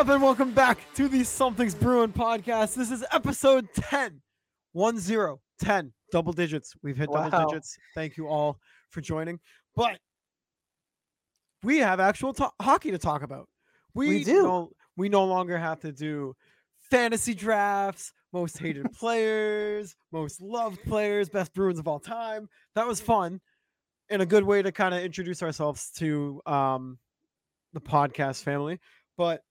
Up, and welcome back to the Something's Bruin podcast. This is episode 10, 1 0, 10, double digits. We've hit double Wow. digits. Thank you all for joining. But we have actual to- hockey to talk about. We, We do. No, we no longer have to do fantasy drafts, most hated players, most loved players, best Bruins of all time. That was fun and a good way to kind of introduce ourselves to um, the podcast family. But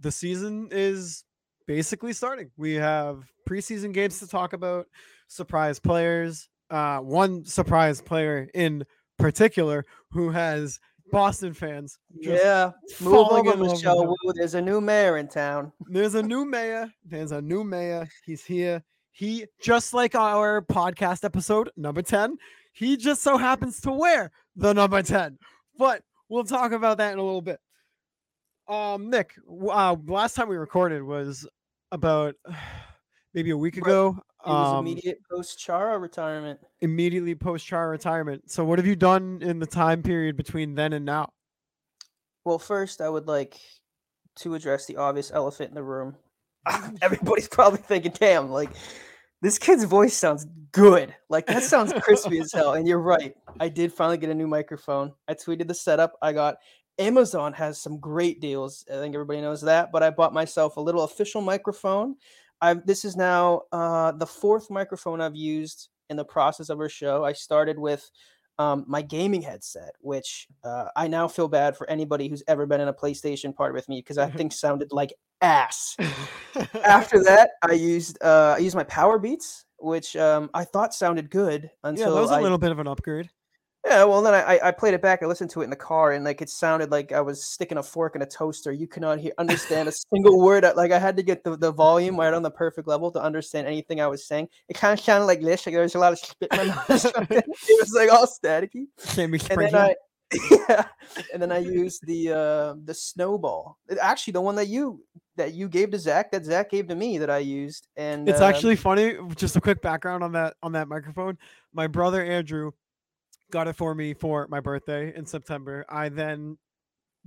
the season is basically starting. We have preseason games to talk about, surprise players. Uh, one surprise player in particular who has Boston fans. yeah, move over, in Michelle him. Wu. There's a new mayor in town. There's a new mayor. There's a new mayor. He's here. He just like our podcast episode number 10, he just so happens to wear the number 10. But we'll talk about that in a little bit. Um, Nick, uh, last time we recorded was about maybe a week ago. It was um, immediate post Chara retirement. immediately post Chara retirement. So, what have you done in the time period between then and now? Well, first, I would like to address the obvious elephant in the room. Everybody's probably thinking, "Damn, like this kid's voice sounds good. Like that sounds crispy as hell." And you're right. I did finally get a new microphone. I tweeted the setup. I got Amazon has some great deals. I think everybody knows that. But I bought myself a little official microphone. I've this is now uh, the fourth microphone I've used in the process of our show. I started with um, my gaming headset, which uh, I now feel bad for anybody who's ever been in a PlayStation party with me because that thing sounded like ass. After that, I used uh, I used my Power Beats, which um, I thought sounded good yeah, until that was a I, little bit of an upgrade. Yeah. Well, then I, I- played it back. I listened to it in the car, and like it sounded like I was sticking a fork in a toaster. You cannot hear understand a single word. Like I had to get the, the volume right on the perfect level to understand anything I was saying. It kind of sounded like this. Like there was a lot of spit in my mouth. it was like all staticky Can't be and then I yeah, and then I used the uh the snowball. It- Actually, the one that you that you gave to Zach, that Zach gave to me, that I used, and It's uh, actually funny. Just a quick background on that on that microphone. My brother Andrew got it for me for my birthday in September. I then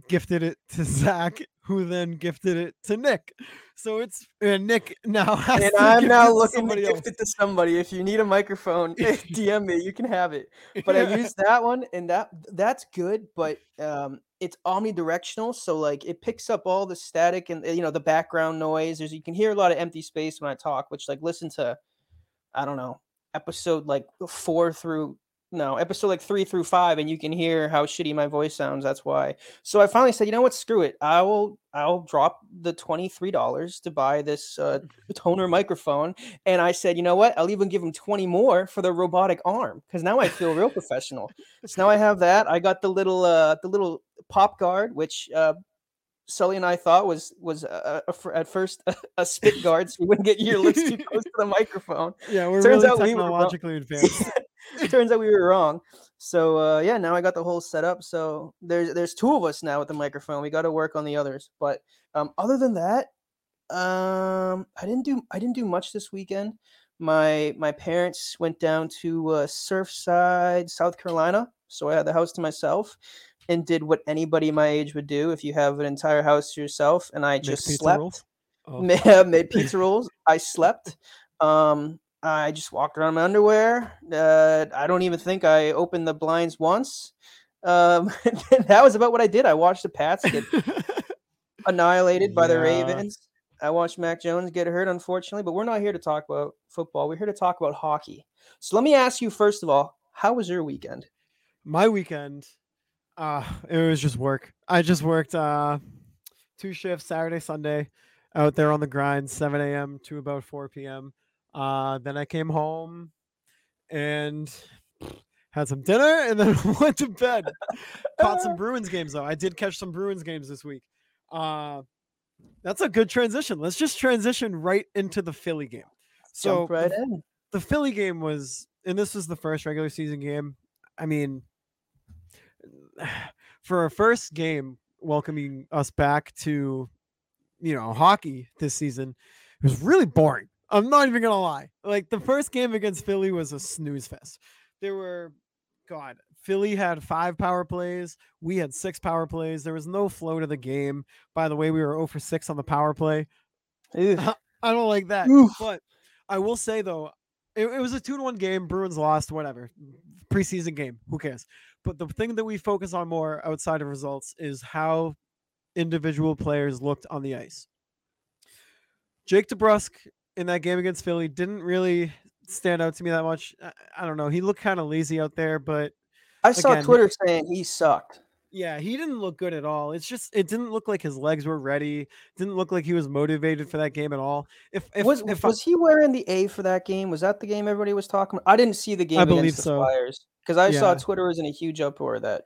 gifted it to Zach, who then gifted it to Nick. So it's and Nick now has and to I'm now to looking to somebody gift else. it to somebody. If you need a microphone, DM me. You can have it. But I used that one, and that that's good. But um, it's omnidirectional, so like it picks up all the static and you know the background noise. There's you can hear a lot of empty space when I talk, which like listen to, I don't know, episode like four through no episode like three through five, and you can hear how shitty my voice sounds. That's why. So I finally said, you know what, screw it. I will I'll drop the twenty three dollars to buy this uh, Tonor microphone. And I said, you know what? I'll even give him 20 more for the robotic arm because now I feel real professional. So now I have that. I got the little uh the little pop guard, which uh Sully and I thought was was a, fir- at first a, a spit guard, so you wouldn't get your lips too close to the microphone. Yeah, we're Turns really out we were technologically advanced. Turns out we were wrong. So uh, yeah, now I got the whole setup. So there's there's two of us now with the microphone. We got to work on the others. But um, other than that, um, I didn't do I didn't do much this weekend. My my parents went down to uh, Surfside, South Carolina, so I had the house to myself and did what anybody my age would do if you have an entire house to yourself. And I just slept? Oh. made pizza rolls. I slept. Um, I just walked around in my underwear. Uh, I don't even think I opened the blinds once. Um, that was about what I did. I watched the Pats get annihilated by the Ravens. I watched Mac Jones get hurt, unfortunately, but we're not here to talk about football. We're here to talk about hockey. So let me ask you first of all, how was your weekend? my weekend uh it was just work i just worked uh two shifts saturday sunday out there on the grind 7 a.m to about 4 p.m uh then i came home and had some dinner and then went to bed caught some bruins games though i did catch some bruins games this week uh that's a good transition let's just transition right into the philly game so Jump right in. the Philly game was, and this was the first regular season game. I mean, for a first game welcoming us back to, you know, hockey this season, it was really boring. I'm not even gonna lie. Like the first game against Philly was a snooze fest. There were God, Philly had five power plays. We had six power plays. There was no flow to the game. By the way, we were 0 for 6 on the power play. I don't like that. Oof. But I will say though, it, it was a two to one game. Bruins lost, whatever. Preseason game. Who cares? But the thing that we focus on more outside of results is how individual players looked on the ice. Jake DeBrusk in that game against Philly didn't really stand out to me that much. I, I don't know. He looked kind of lazy out there, but I saw Again- Twitter saying he sucked. yeah, he didn't look good at all. It's just it didn't look like his legs were ready. Didn't look like he was motivated for that game at all. If if, was if I- he wearing the A for that game? Was that the game everybody was talking about? I didn't see the game believe against the so. Flyers because I saw Twitter was in a huge uproar that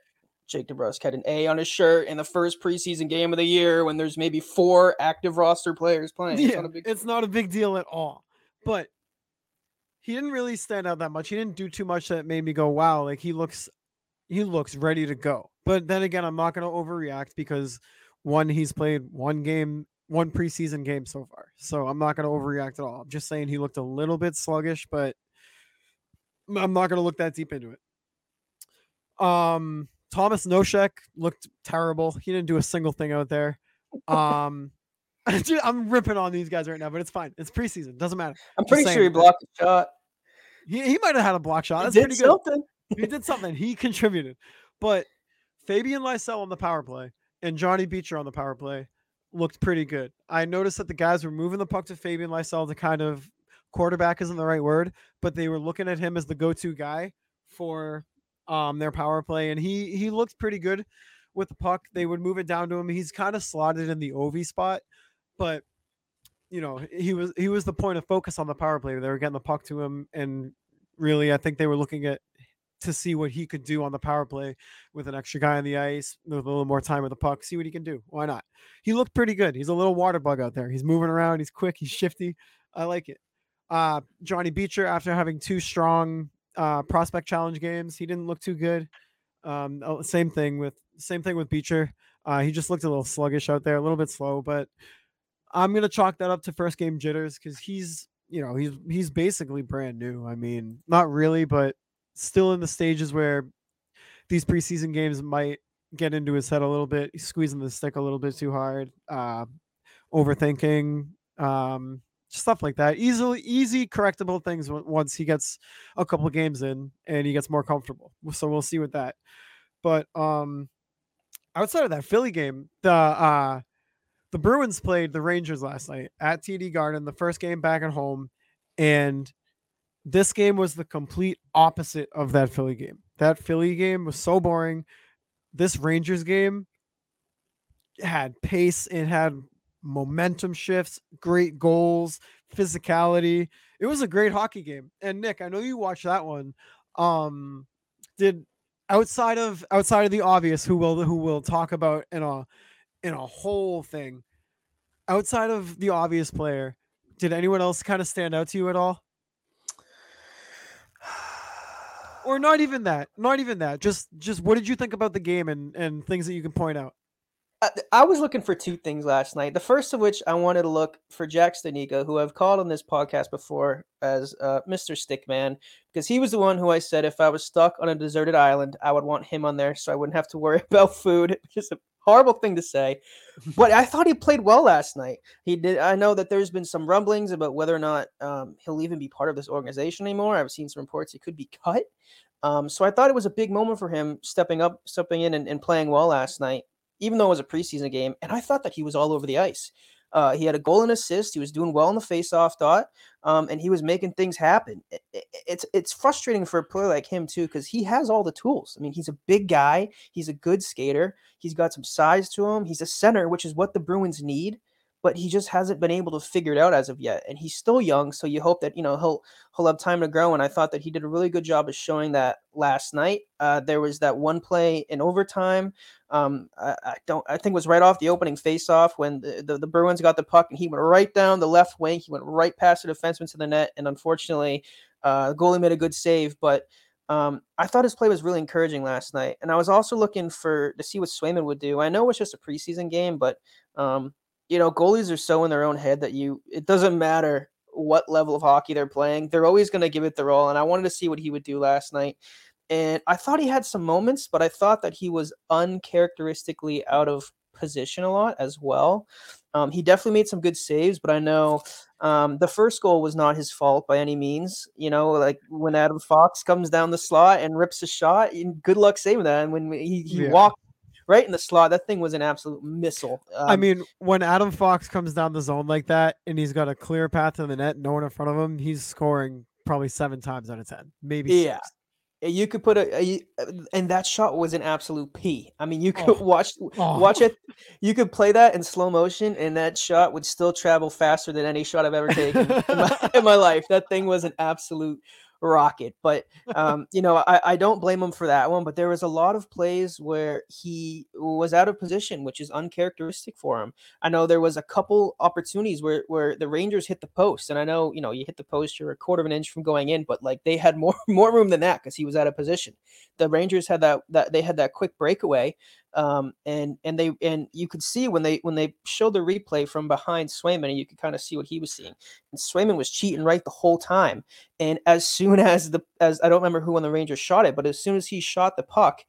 Jake DeBrusk had an A on his shirt in the first preseason game of the year when there's maybe four active roster players playing. It's yeah, not a big it's not a big deal at all. But he didn't really stand out that much. He didn't do too much that made me go, "Wow!" Like he looks, he looks ready to go. But then again, I'm not going to overreact because one, he's played one game, one preseason game so far, so I'm not going to overreact at all. I'm just saying he looked a little bit sluggish, but I'm not going to look that deep into it. Um, Thomas Noshek looked terrible. He didn't do a single thing out there. Um. I'm ripping on these guys right now, but it's fine. It's preseason. Doesn't matter. I'm pretty sure he blocked a shot. He, he might have had a block shot. He That's did pretty good. something. He did something. He contributed. But Fabian Lysell on the power play and Johnny Beecher on the power play looked pretty good. I noticed that the guys were moving the puck to Fabian Lysell to kind of quarterback isn't the right word, but they were looking at him as the go-to guy for um their power play, and he he looked pretty good with the puck. They would move it down to him. He's kind of slotted in the OV spot, but you know he was he was the point of focus on the power play. They were getting the puck to him, and really, I think they were looking at to see what he could do on the power play with an extra guy on the ice with a little more time with the puck. See what he can do. Why not? He looked pretty good. He's a little water bug out there. He's moving around. He's quick. He's shifty. I like it. Uh, Johnny Beecher, after having two strong uh, prospect challenge games, he didn't look too good. Um, oh, same thing with same thing with Beecher. Uh, he just looked a little sluggish out there, a little bit slow. But I'm gonna chalk that up to first game jitters because he's you know he's he's basically brand new. I mean, not really, but still in the stages where these preseason games might get into his head a little bit. He's squeezing the stick a little bit too hard, uh, overthinking, um, stuff like that. Easily, easy correctable things once he gets a couple games in and he gets more comfortable. So we'll see with that. But um, outside of that Philly game, the uh, the Bruins played the Rangers last night at TD Garden, the first game back at home, and this game was the complete opposite of that Philly game. That Philly game was so boring. This Rangers game had pace, it had momentum shifts, great goals, physicality. It was a great hockey game. And Nick, I know you watched that one. Um did outside of outside of the obvious who will who will talk about in a in a whole thing. Outside of the obvious player, did anyone else kind of stand out to you at all? or not even that not even that just just what did you think about the game and and things that you can point out I, I was looking for two things last night. The first of which I wanted to look for Jack Studnicka, who I've called on this podcast before as uh, Mr. Stickman, because he was the one who I said if I was stuck on a deserted island, I would want him on there so I wouldn't have to worry about food. Which a horrible thing to say, but I thought he played well last night. He did. I know that there's been some rumblings about whether or not um, he'll even be part of this organization anymore. I've seen some reports he could be cut. Um, so I thought it was a big moment for him stepping up, stepping in, and, and playing well last night even though it was a preseason game, and I thought that he was all over the ice. Uh, he had a goal and assist. He was doing well in the faceoff dot, um, and he was making things happen. I- I- It's it's frustrating for a player like him too because he has all the tools. I mean, he's a big guy. He's a good skater. He's got some size to him. He's a center, which is what the Bruins need. But he just hasn't been able to figure it out as of yet, and he's still young. So you hope that you know he'll he'll have time to grow. And I thought that he did a really good job of showing that last night. Uh, there was that one play in overtime um, I, I don't. I think it was right off the opening faceoff when the, the, the Bruins got the puck and he went right down the left wing. He went right past the defenseman to the net, and unfortunately, uh, the goalie made a good save. But um, I thought his play was really encouraging last night, and I was also looking for to see what Swayman would do. I know it's just a preseason game, but um, you know, goalies are so in their own head that you it doesn't matter what level of hockey they're playing, they're always going to give it their all. And I wanted to see what he would do last night. and I thought he had some moments, but I thought that he was uncharacteristically out of position a lot as well. Um, he definitely made some good saves, but I know um, the first goal was not his fault by any means. You know, like when Adam Fox comes down the slot and rips a shot, good luck saving that. And when he, he yeah. walked right in the slot, that thing was an absolute missile. Um, I mean, when Adam Fox comes down the zone like that and he's got a clear path to the net, no one in front of him, he's scoring probably seven times out of ten, maybe. Yeah, six. You could put a, a, and that shot was an absolute P. I mean, you could oh. watch oh. watch it. You could play that in slow motion, and that shot would still travel faster than any shot I've ever taken in, my, in my life. That thing was an absolute rocket. But um, you know, I, I don't blame him for that one. But there was a lot of plays where he was out of position, which is uncharacteristic for him. I know there was a couple opportunities where where the Rangers hit the post, and I know you know you hit the post, you're a quarter of an inch from going in, but like they had more more room than that because he was out of position. The Rangers had that that they had that quick breakaway um, and and they and you could see when they when they showed the replay from behind Swayman, and you could kind of see what he was seeing. And Swayman was cheating right the whole time. And as soon as the as I don't remember who on the Rangers shot it, but as soon as he shot the puck,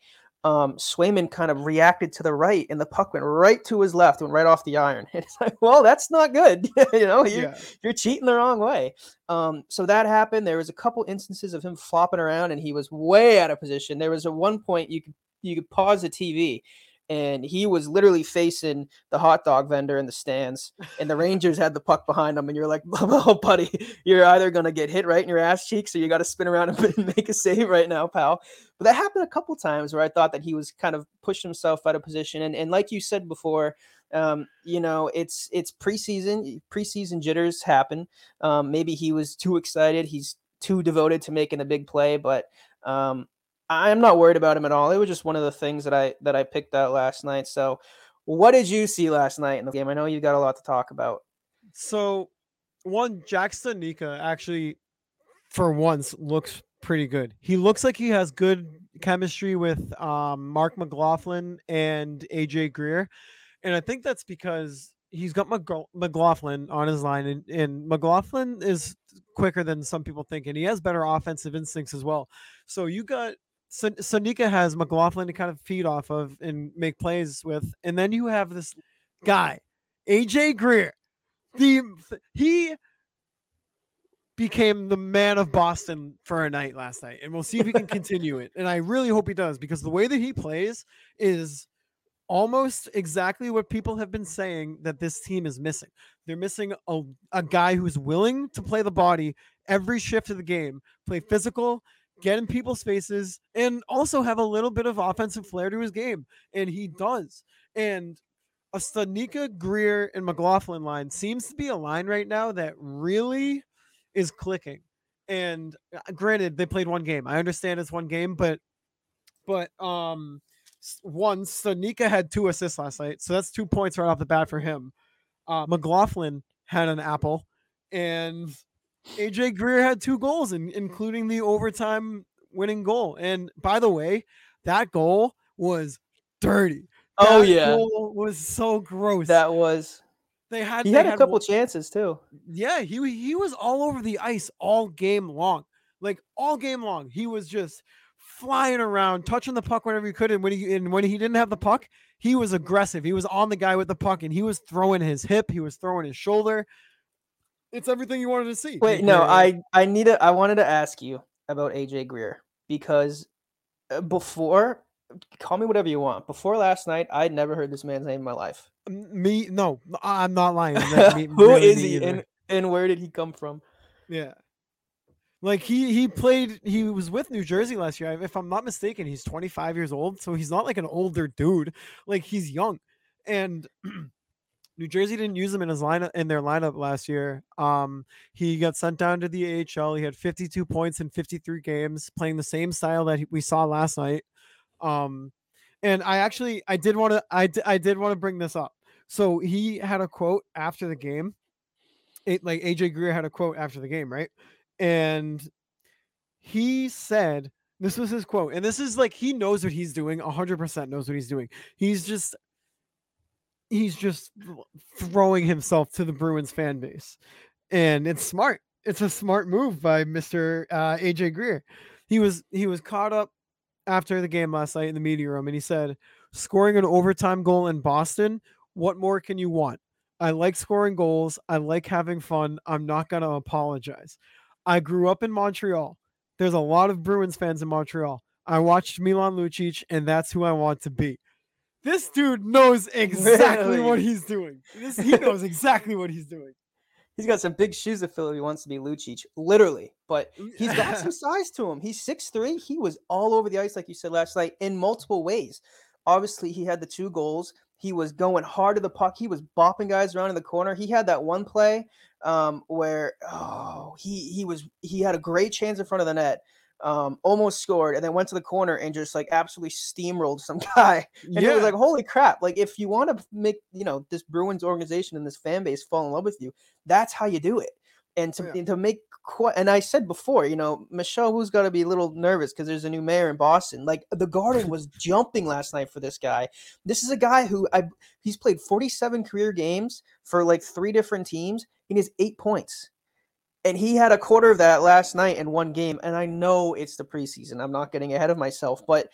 um, Swayman kind of reacted to the right, and the puck went right to his left, went right off the iron. And it's like, well, that's not good. you know, you're, yeah. you're cheating the wrong way. Um, so that happened. There was a couple instances of him flopping around, and he was way out of position. There was a one point you could you could pause the TV and he was literally facing the hot dog vendor in the stands and the rangers had the puck behind him and you're like oh buddy you're either going to get hit right in your ass cheeks or you got to spin around and make a save right now pal. But that happened a couple times where i thought that he was kind of pushing himself out of position and, and like you said before um, you know it's it's preseason preseason jitters happen. Um, maybe he was too excited he's too devoted to making a big play but um, I'm not worried about him at all. It was just one of the things that I that I picked out last night. So, what did you see last night in the game? I know you got a lot to talk about. So, one Jack Studnicka actually, for once, looks pretty good. He looks like he has good chemistry with um, Marc McLaughlin and AJ Greer, and I think that's because he's got McLaughlin on his line, and, and McLaughlin is quicker than some people think, and he has better offensive instincts as well. So you got so Studnicka has McLaughlin to kind of feed off of and make plays with, and then you have this guy, AJ Greer. The he became the man of Boston for a night last night, and we'll see if he can continue it. And I really hope he does because the way that he plays is almost exactly what people have been saying that this team is missing. They're missing a, a guy who's willing to play the body every shift of the game, play physical, get in people's faces, and also have a little bit of offensive flair to his game. And he does. And a Studnicka, Greer, and McLaughlin line seems to be a line right now that really is clicking. And uh, granted, they played one game. I understand it's one game, but but um one Studnicka had two assists last night, so that's two points right off the bat for him. Uh, McLaughlin had an apple, and AJ Greer had two goals, in, including the overtime winning goal. And by the way, that goal was dirty. Oh that yeah, was so gross. That was. They had. He they had a couple chances too. Yeah, he he was all over the ice all game long, like all game long. He was just flying around, touching the puck whenever he could. And when he and when he didn't have the puck, he was aggressive. He was on the guy with the puck, and he was throwing his hip. He was throwing his shoulder. It's everything you wanted to see. Wait, no, I I need to. I wanted to ask you about AJ Greer because uh, before, call me whatever you want. Before last night, I'd never heard this man's name in my life. Me, no, I'm not lying. Me, Who really is he, and and where did he come from? Yeah. Like he he played he was with New Jersey last year. If I'm not mistaken, he's 25 years old, so he's not like an older dude. Like he's young. And New Jersey didn't use him in his lineup in their lineup last year. Um, he got sent down to the AHL. He had 52 points in 53 games, playing the same style that we saw last night. Um, and I actually I did want to I, d- I did want to bring this up. So he had a quote after the game. It, like AJ Greer had a quote after the game, right? And he said this was his quote, and this is like he knows what he's doing, 100% knows what he's doing. He's just he's just throwing himself to the Bruins fan base. And it's smart. It's a smart move by Mr. Uh, AJ Greer. He was he was caught up after the game last night in the media room, and he said, "Scoring an overtime goal in Boston. What more can you want? I like scoring goals. I like having fun. I'm not gonna apologize. I grew up in Montreal. There's a lot of Bruins fans in Montreal. I watched Milan Lucic, and that's who I want to be." This dude knows exactly what he's doing. This, he knows exactly what he's doing. He's got some big shoes to fill if he wants to be Lucic, literally. But he's got some size to him. He's 6'3. He was all over the ice, like you said last night, in multiple ways. Obviously, he had the two goals. He was going hard to the puck. He was bopping guys around in the corner. He had that one play um, where oh he he was he had a great chance in front of the net, um, almost scored, and then went to the corner and just like absolutely steamrolled some guy. And it was like, holy crap! Like if you want to make you know this Bruins organization and this fan base fall in love with you, that's how you do it. And to Yeah. and to make quite, and I said before, you know, Michelle, who's got to be a little nervous because there's a new mayor in Boston. Like the Garden was jumping last night for this guy. This is a guy who I he's played 47 career games for like three different teams. and He has eight points. And he had a quarter of that last night in one game. And I know it's the preseason. I'm not getting ahead of myself, but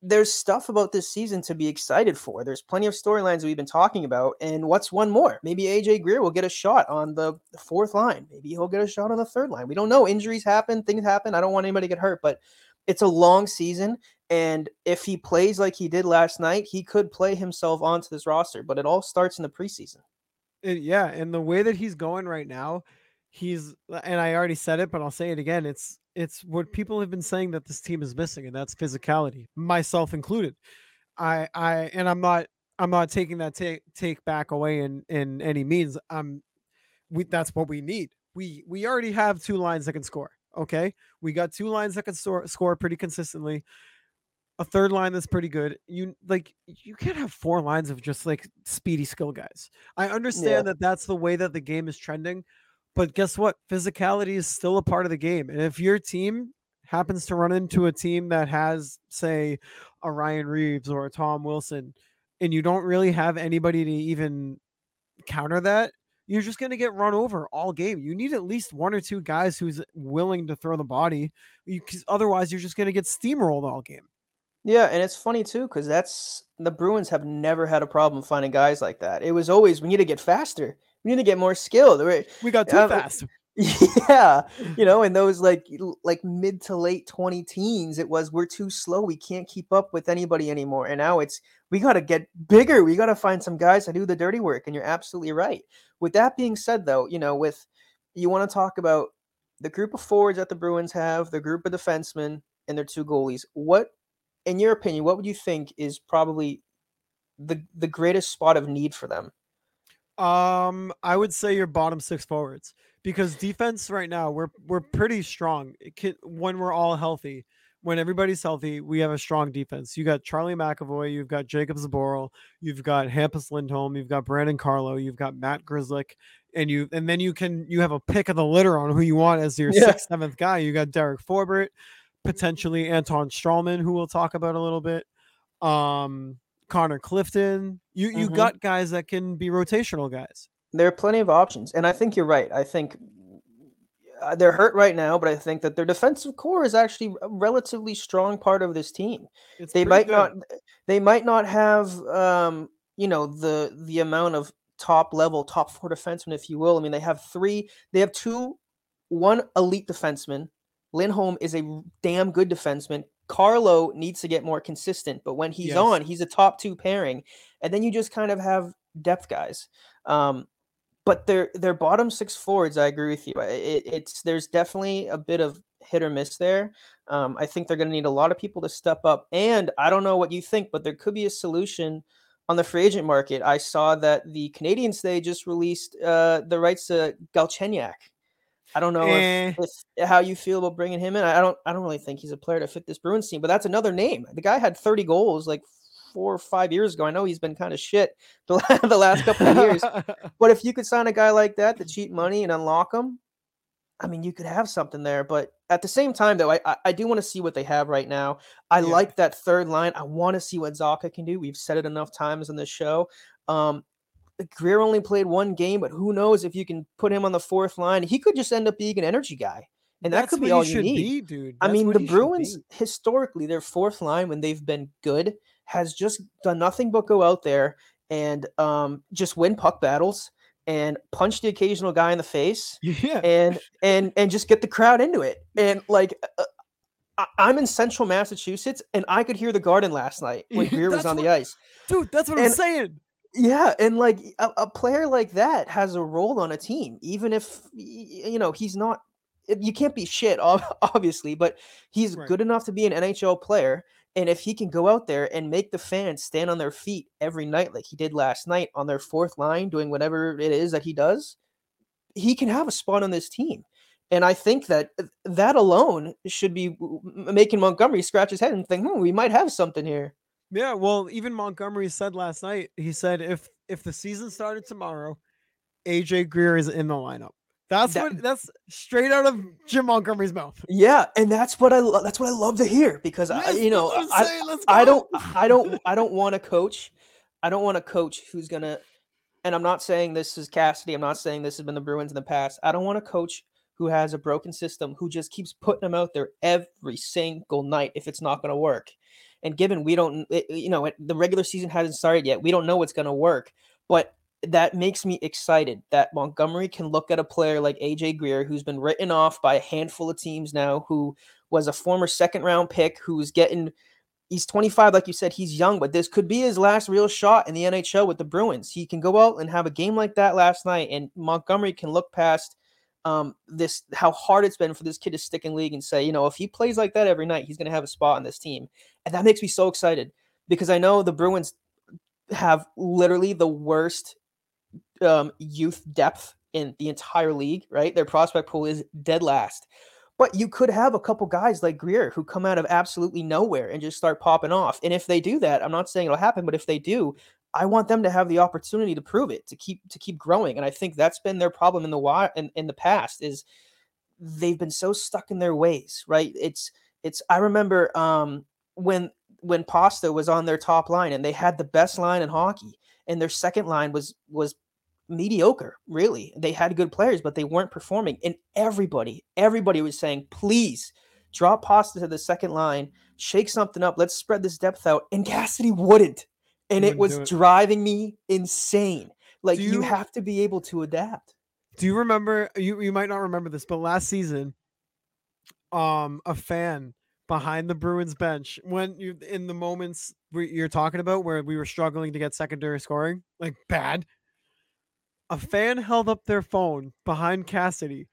there's stuff about this season to be excited for. There's plenty of storylines we've been talking about. And what's one more? Maybe AJ Greer will get a shot on the fourth line. Maybe he'll get a shot on the third line. We don't know. Injuries happen, things happen. I don't want anybody to get hurt, but it's a long season. And if he plays like he did last night, he could play himself onto this roster. But it all starts in the preseason. Yeah, and the way that he's going right now, he's and I already said it, but I'll say it again. It's it's what people have been saying that this team is missing, and that's physicality, myself included. I I and I'm not I'm not taking that take take back away in in any means. Um, we that's what we need. We we already have two lines that can score. Okay, we got two lines that can score score pretty consistently. A third line that's pretty good. You like you can't have four lines of just like speedy skill guys. I understand that that's the way that the game is trending, but guess what? Physicality is still a part of the game. And if your team happens to run into a team that has, say, a Ryan Reaves or a Tom Wilson, and you don't really have anybody to even counter that, you're just going to get run over all game. You need at least one or two guys who's willing to throw the body, because otherwise you're just going to get steamrolled all game. Yeah, and it's funny too because that's the Bruins have never had a problem finding guys like that. It was always we need to get faster, we need to get more skilled. We're- We got too Um, fast. Yeah, you know, in those like like mid to late twenty teens, it was we're too slow. We can't keep up with anybody anymore. And now it's we got to get bigger. We got to find some guys to do the dirty work. And you're absolutely right. With that being said, though, you know, with you want to talk about the group of forwards that the Bruins have, the group of defensemen, and their two goalies. What, in your opinion, what would you think is probably the the greatest spot of need for them? Um, I would say your bottom six forwards because defense right now we're we're pretty strong. It can, when we're all healthy, when everybody's healthy, we have a strong defense. You got Charlie McAvoy, you've got Jacob Zboril, you've got Hampus Lindholm, you've got Brandon Carlo, you've got Matt Grzelcyk, and you and then you can you have a pick of the litter on who you want as your Yeah. sixth, seventh guy. You got Derek Forbort, potentially Anton Stralman, who we'll talk about a little bit. Um, Connor Clifton. You you Mhm. got guys that can be rotational guys. There are plenty of options, and I think you're right. I think uh, they're hurt right now, but I think that their defensive core is actually a relatively strong part of this team. It's They might not, they might not have, um, you know, the the amount of top level, top four defensemen, if you will. I mean, they have three, they have two, one elite defenseman. Lindholm is a damn good defenseman. Carlo needs to get more consistent, but when he's Yes. on, he's a top two pairing. And then you just kind of have depth guys. Um, but their their bottom six forwards, I agree with you. It, it's there's definitely a bit of hit or miss there. Um, I think they're going to need a lot of people to step up. And I don't know what you think, but there could be a solution on the free agent market. I saw that the Canadiens they just released uh, the rights to Galchenyuk. I don't know Eh. if, if how you feel about bringing him in. I don't I don't really think he's a player to fit this Bruins team, but that's another name. The guy had 30 goals like four or five years ago. I know he's been kind of shit the, the last couple of years. But if you could sign a guy like that to cheat money and unlock him, I mean, you could have something there. But at the same time, though, I I, I do want to see what they have right now. I Yeah. like that third line. I want to see what Zacha can do. We've said it enough times on this show. Um, Greer only played one game, but who knows if you can put him on the fourth line? He could just end up being an energy guy. and that That's could be all you need. be, dude. I mean, the Bruins historically, their fourth line when they've been good has just done nothing but go out there and um, just win puck battles and punch the occasional guy in the face Yeah. and and and just get the crowd into it. And like, uh, I'm in Central Massachusetts, and I could hear the Garden last night when Greer was that's on the ice. Dude, that's what I'm saying. Yeah, and like a, a player like that has a role on a team, even if you know he's not. You can't be shit, obviously, but he's Right. good enough to be an NHL player. And if he can go out there and make the fans stand on their feet every night, like he did last night on their fourth line, doing whatever it is that he does, he can have a spot on this team. And I think that uh, that alone should be making Montgomery scratch his head and think, hmm, we might have something here. Yeah, well, even Montgomery said last night. He said if if the season started tomorrow, AJ Greer is in the lineup. That's That- what that's straight out of Jim Montgomery's mouth. Yeah, and that's what I lo- that's what I love to hear because I, you know I, saying, let's I don't I don't I don't want a coach. I don't want a coach who's gonna and I'm not saying this is Cassidy, I'm not saying this has been the Bruins in the past. I don't want a coach who has a broken system who just keeps putting them out there every single night if it's not gonna work. And given we don't it- you know, the regular season hasn't started yet, we don't know what's gonna work. But that makes me excited that Montgomery can look at a player like AJ Greer, who's been written off by a handful of teams now, who was a former second round pick, who's getting he's 25, like you said, he's young, but this could be his last real shot in the NHL with the Bruins. He can go out and have a game like that last night, and Montgomery can look past um, this how hard it's been for this kid to stick in league and say, you know, if he plays like that every night, he's going to have a spot on this team, and that makes me so excited because I know the Bruins have literally the worst um, youth depth in the entire league. Right, their prospect pool is dead last. But you could have a couple guys like Greer who come out of absolutely nowhere and just start popping off. And if they do that, I'm not saying it'll happen, but if they do, I want them to have the opportunity to prove it, to keep to keep growing. And I think that's been their problem in the in, in the past is they've been so stuck in their ways, right? It's it's I remember um when when Pasta was on their top line and they had the best line in hockey and their second line was was mediocre, really. They had good players, but they weren't performing. And everybody, everybody was saying, please drop Pasta to the second line, shake something up, let's spread this depth out. And Cassidy wouldn't. And it was it. driving me insane. Like you you- have to be able to adapt. Do you remember you you might not remember this, but last season, um, a fan behind the Bruins bench when you in the moments you're talking about where we were struggling to get secondary scoring, like bad. A fan held up their phone behind Cassidy,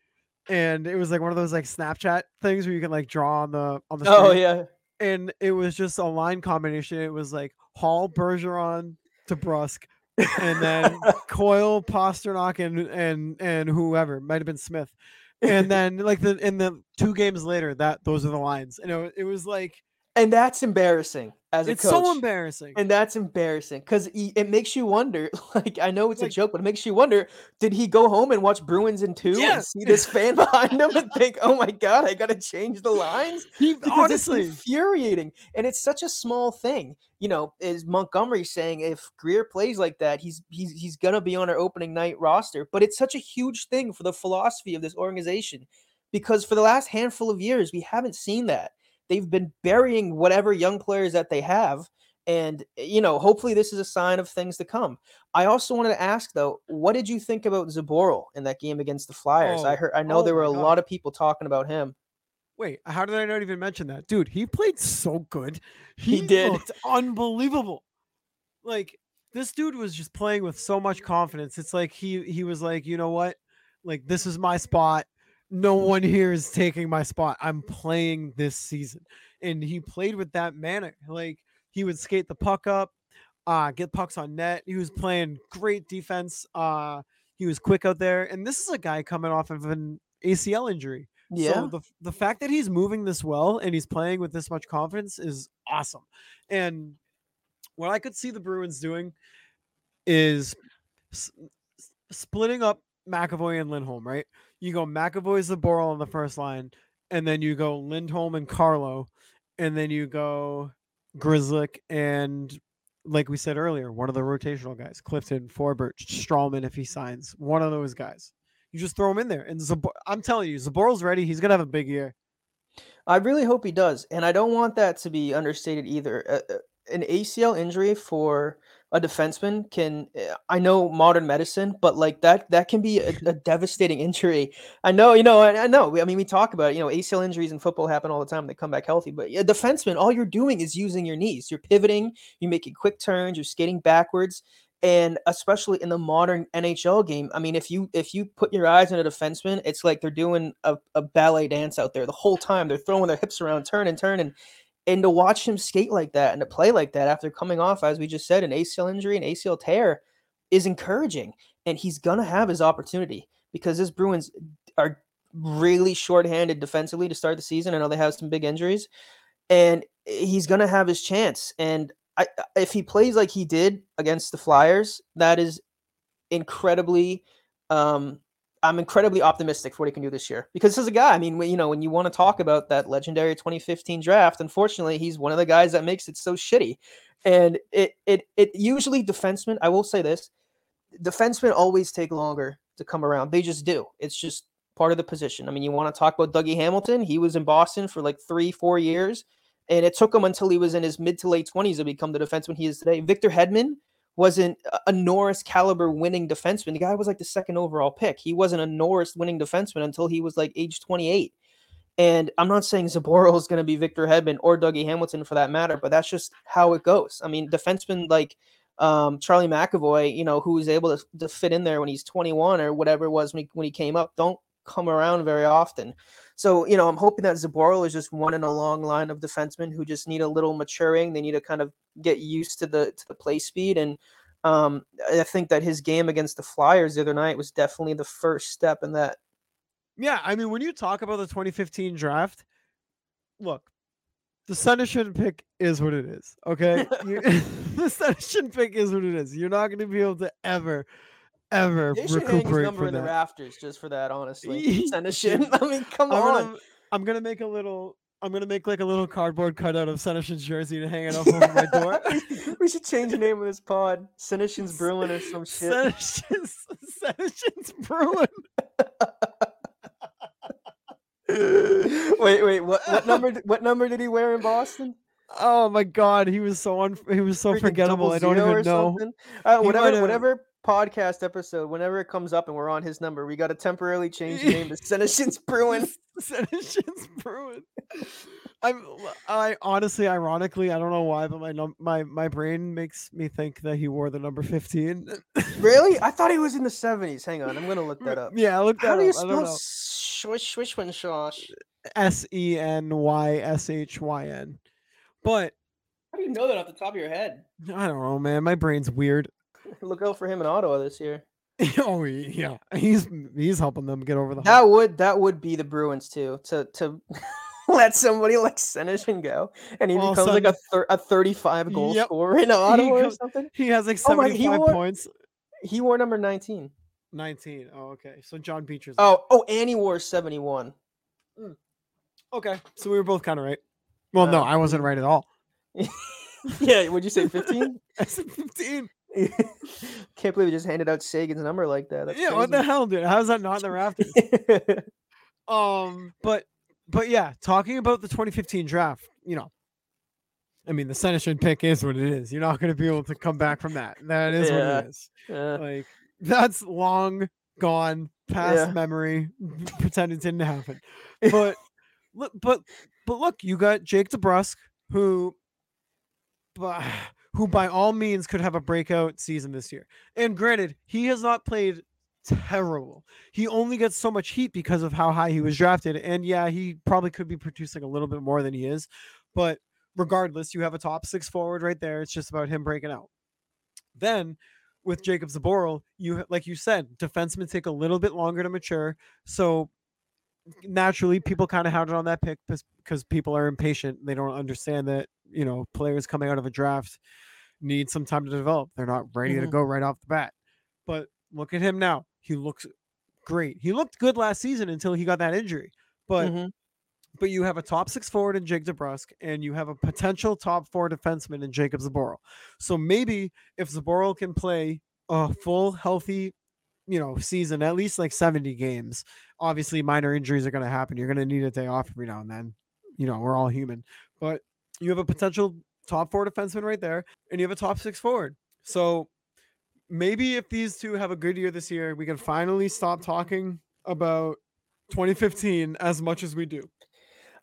and it was like one of those like Snapchat things where you can like draw on the on the Oh yeah. and it was just a line combination. It was like Hall, Bergeron DeBrusk, and then Coyle, Pastrnak, and and and whoever might have been Smith, and then like the in the two games later, that those are the lines, and it, wa- it was like and that's embarrassing as a it's coach. so embarrassing. And that's embarrassing because it makes you wonder. Like, I know it's Like- a joke, but it makes you wonder: Did he go home and watch Bruins in two Yeah. and see this fan behind him and think, "Oh my god, I got to change the lines"? he Because honestly, it's infuriating, and it's such a small thing. You know, is Montgomery saying if Greer plays like that, he's he's he's gonna be on our opening night roster? But it's such a huge thing for the philosophy of this organization because for the last handful of years, we haven't seen that. They've been burying whatever young players that they have. And, eh, you know, hopefully this is a sign of things to come. I also wanted to ask, though, what did you think about Zboril in that game against the Flyers? I Oh, heard, I know oh there were a God. lot of people talking about him. wait, how did I not even mention that, dude? He played so good. He did. looked unbelievable. Like this dude was just playing with so much confidence. It's like he he was like, you know what? Like this is my spot. No one here is taking my spot. I'm playing this season. And he played with that manner. Like he would skate the puck up, uh, get pucks on net. He was playing great defense. Uh, he was quick out there. And this is a guy coming off of an ACL injury. Yeah. So the the fact that he's moving this well and he's playing with this much confidence is awesome. And what I could see the Bruins doing is s- splitting up McAvoy and Lindholm, right? You go McAvoy Zboril on the first line, and then you go Lindholm and Carlo, and then you go Grzelcyk and like we said earlier, one of the rotational guys, Clifton, Forbort, Stralman if he signs, one of those guys. You just throw him in there, and Zabor- I'm telling you, Zboril's ready. He's gonna have a big year. I really hope he does, and I don't want that to be understated either. Uh, uh, an ACL injury for a defenseman can eh, I know modern medicine, but like that that can be a, a devastating injury. I know, you know, I, I, know. I mean, we talk about it, you know, ACL injuries in football happen all the time. They come back healthy, but a defenseman, all you're doing is using your knees. You're pivoting, you're making quick turns, you're skating backwards, and especially in the modern NHL game. I mean, if you if you put your eyes on a defenseman, it's like they're doing a, a ballet dance out there the whole time. They're throwing their hips around, turn and turn, and and to watch him skate like that and to play like that after coming off, as we just said, an ACL injury, an ACL tear is encouraging. And he's going to have his opportunity because this Bruins are really shorthanded defensively to start the season. I know they have some big injuries and he's going to have his chance. And I, if he plays like he did against the Flyers, that is incredibly um, I'm incredibly optimistic for what he can do this year because this is a guy. I mean, you know, when you want to talk about that legendary 2015 draft, unfortunately, he's one of the guys that makes it so shitty. And it it it usually defensemen. I will say this: defensemen always take longer to come around. They just do. It's just part of the position. I mean, you want to talk about Dougie Hamilton? He was in Boston for like three, four years, and it took him until he was in his mid to late 20s to become the defenseman he is today. Victor Hedman wasn't a Norris caliber winning defenseman. The guy was like the second overall pick. He wasn't a Norris winning defenseman until he was like age 28. And I'm not saying Zboril is going to be Victor Hedman or Dougie Hamilton for that matter, but that's just how it goes. I mean, defensemen like um, Charlie McAvoy, you know, who was able to, to fit in there when he's 21 or whatever it was when he, when he came up, don't come around very often. So, you know, I'm hoping that Zboril is just one in a long line of defensemen who just need a little maturing. They need to kind of get used to the to the play speed. And um, I think that his game against the Flyers the other night was definitely the first step in that. Yeah, I mean, when you talk about the 2015 draft, look, the Senyshyn pick is what it is. Okay, you, the Senyshyn pick is what it is. You're not going to be able to ever ever they should recuperate hang his number in that. the rafters just for that. Honestly, Senyshyn. I mean, come I'm on. gonna, I'm gonna make a little. I'm gonna make like a little cardboard cutout of Senyshyn's jersey to hang it up over my door. we should change the name of this pod. Senyshyn's Bruin or some shit. Senyshyn's, Senyshyn's Bruin. wait, wait. What, what number? What number did he wear in Boston? Oh my god, he was so un- he was so Freaking forgettable. I don't even know. Uh, whatever, whatever podcast episode, whenever it comes up and we're on his number, we got to temporarily change the name to Senyshyn's Bruin. Senyshyn's Bruin. I'm I honestly, ironically, I don't know why, but my num- my my brain makes me think that he wore the number 15. Really? I thought he was in the seventies. Hang on, I'm gonna look that up. yeah, I look that How do you up. I don't spell know. swish swishwinshosh? S E N Y S H Y N. But How do you know that off the top of your head? I don't know, man. My brain's weird. Look out for him in Ottawa this year. oh yeah, he's he's helping them get over the hump. That would that would be the Bruins too to to let somebody like Senyshyn go and he a becomes like a thir- a 35 goal Yep. scorer in Ottawa or goes- something. He has like Oh he 75 wore- points. He wore number 19. 19. Oh, okay. So John Beecher's. Oh, oh, and he wore 71. okay. So we were both kind of right. Well, no, Uh, I wasn't right at all. yeah, would you say 15? I said 15. Can't believe you just handed out Seguin's number like that. That's yeah, what the hell, dude? How's that not in the rafters? um, but but yeah, talking about the 2015 draft, you know, I mean, the Senyshyn pick is what it is. You're not going to be able to come back from that. That is what it is. Uh, Like that's long gone, past Yeah. memory. Pretend it didn't happen. But look, but but look, you got Jake DeBrusk, who, bu- who by all means could have a breakout season this year. And granted, he has not played terrible. He only gets so much heat because of how high he was drafted. And yeah, he probably could be producing a little bit more than he is. But regardless, you have a top six forward right there. It's just about him breaking out. Then with Jakub Zboril, you like you said, defensemen take a little bit longer to mature. So naturally, people kind of hounded on that pick because people are impatient. They don't understand that you know players coming out of a draft need some time to develop. They're not ready to Mhm. go right off the bat. But look at him now. He looks great. He looked good last season until he got that injury. But mhm. but you have a top six forward in Jake DeBrusk, and you have a potential top four defenseman in Jakub Zboril. So maybe if Zboril can play a full, healthy you know season at least like 70 games. Obviously, minor injuries are going to happen. You're going to need a day off every now and then. You know, we're all human, but you have a potential top four defenseman right there, and you have a top six forward. So maybe if these two have a good year this year, we can finally stop talking about 2015 as much as we do.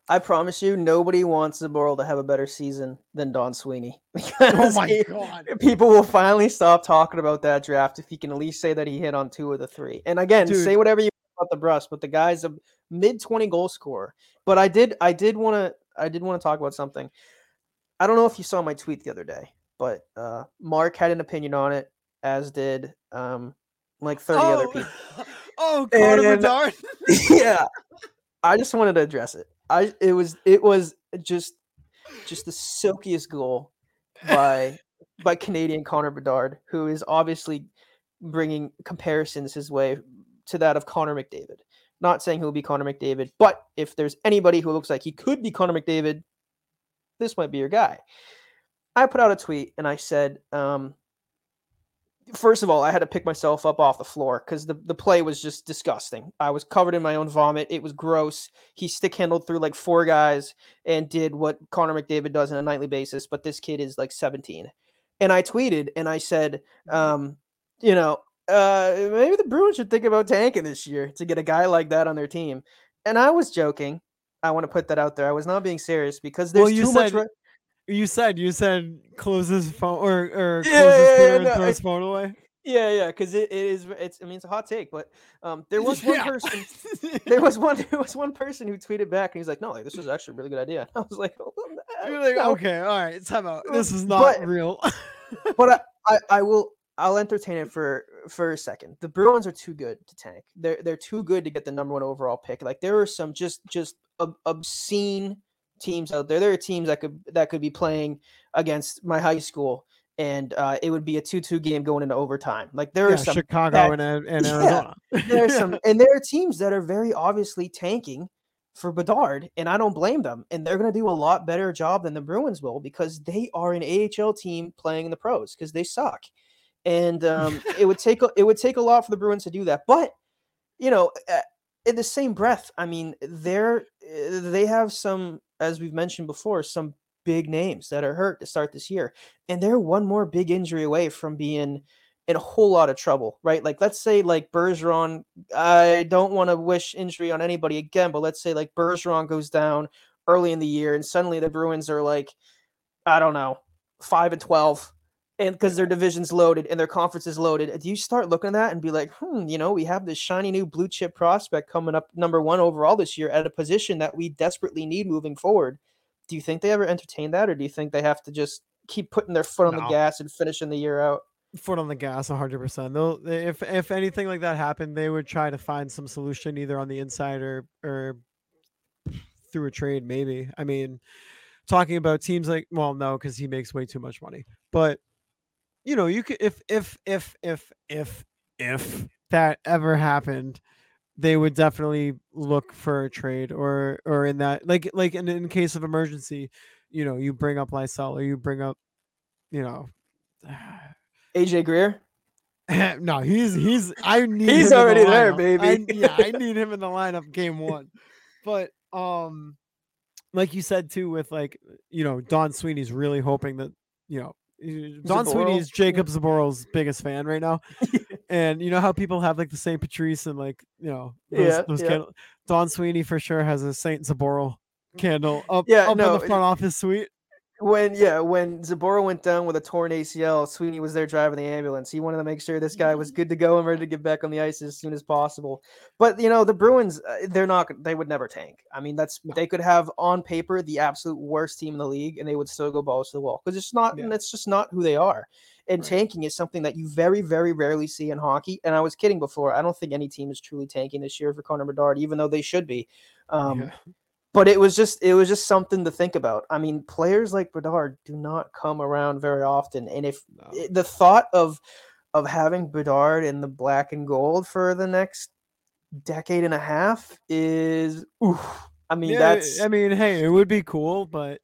I promise you, nobody wants the Zboril to have a better season than Don Sweeney. Oh my he- god. People will finally stop talking about that draft if he can at least say that he hit on two of the three. And again, Dude. say whatever you want about DeBrusk, but the guy's a mid twenty goal scorer. But I did, I did want to, I did want to talk about something. I don't know if you saw my tweet the other day, but uh, Mark had an opinion on it, as did um, like thirty other people. oh, Connor And- Bedard. yeah i just wanted to address it i it was it was just just the silkiest goal by by canadian connor bedard who is obviously bringing comparisons his way to that of connor mcdavid not saying he'll be connor mcdavid but if there's anybody who looks like he could be connor mcdavid this might be your guy i put out a tweet and i said um first of all, I had to pick myself up off the floor because the, the play was just disgusting. I was covered in my own vomit. It was gross. He stick handled through like four guys and did what Connor McDavid does on a nightly basis, but this kid is like 17. And I tweeted and I said, um, you know, uh, maybe the Bruins should think about tanking this year to get a guy like that on their team. And I was joking. I want to put that out there. I was not being serious because there's Well, you too much. said- re- You said you said close his phone or or close Yeah, his yeah, yeah, no, throw his phone away. Yeah, yeah, because it, it is. It's. I mean, it's a hot take, but um, there was one Yeah. person. There was one. There was one person who tweeted back, and he's like, "No, like, this is actually a really good idea." I was like, "Oh, You're like, no." okay, all right, time out. This is not But- real. but I, I, I will. I'll entertain it for for a second. The Bruins are too good to tank. They're they're too good to get the number one overall pick. Like there are some just just ob- obscene teams out there. There are teams that could that could be playing against my high school, and uh, it would be a two-two game going into overtime. Like there yeah, are some Chicago that- and, and Yeah. Arizona. there are some and there are teams that are very obviously tanking for Bedard, and I don't blame them. And they're going to do a lot better job than the Bruins will because they are an AHL team playing in the pros because they suck. And um, it would take a, it would take a lot for the Bruins to do that. But you know, in the same breath, I mean, they're uh, they have some, as we've mentioned before, some big names that are hurt to start this year, and they're one more big injury away from being in a whole lot of trouble, right? Like let's say like Bergeron, I don't want to wish injury on anybody again, but let's say like Bergeron goes down early in the year and suddenly the Bruins are like, I don't know, five and twelve. And because their division's loaded and their conference is loaded, do you start looking at that and be like, hmm, you know, we have this shiny new blue chip prospect coming up number one overall this year at a position that we desperately need moving forward. Do you think they ever entertain that, or do you think they have to just keep putting their foot on the gas and finishing the year out? Foot on the gas, hundred percent. They'll if if anything like that happened, they would try to find some solution either on the inside or or through a trade. Maybe. I mean, talking about teams like well, no, because he makes way too much money. But you know, you could if if if if if if that ever happened, they would definitely look for a trade or or in that like like in, in case of emergency, you know, you bring up Lysell or you bring up, you know. AJ Greer. no, he's he's I need He's him in the already there, lineup. I- baby. yeah, I need him in the lineup game one. But um like you said too with like you know Don Sweeney's really hoping that you know Don Sweeney is Jakub Zboril's biggest fan right now. and you know how people have like the St. Patrice and like you know those, Yeah, those yeah. candle- Don Sweeney for sure has a Saint Zboril candle up, Yeah, up no, in the front office suite. When yeah, when Zboril went down with a torn ACL, Sweeney was there driving the ambulance. He wanted to make sure this guy was good to go and ready to get back on the ice as soon as possible. But you know, the Bruins, uh, they're not. They would never tank. I mean, that's they could have on paper the absolute worst team in the league, and they would still go balls to the wall because it's not. Yeah. That's just not who they are. And Right. tanking is something that you very, very rarely see in hockey. And I was kidding before. I don't think any team is truly tanking this year for Connor Bedard, even though they should be. Um, Yeah. But it was just it was just something to think about. I mean, players like Bedard do not come around very often, and if No. i- the thought of of having Bedard in the black and gold for the next decade and a half is, oof. I mean, Yeah, that's I mean, hey, it would be cool, but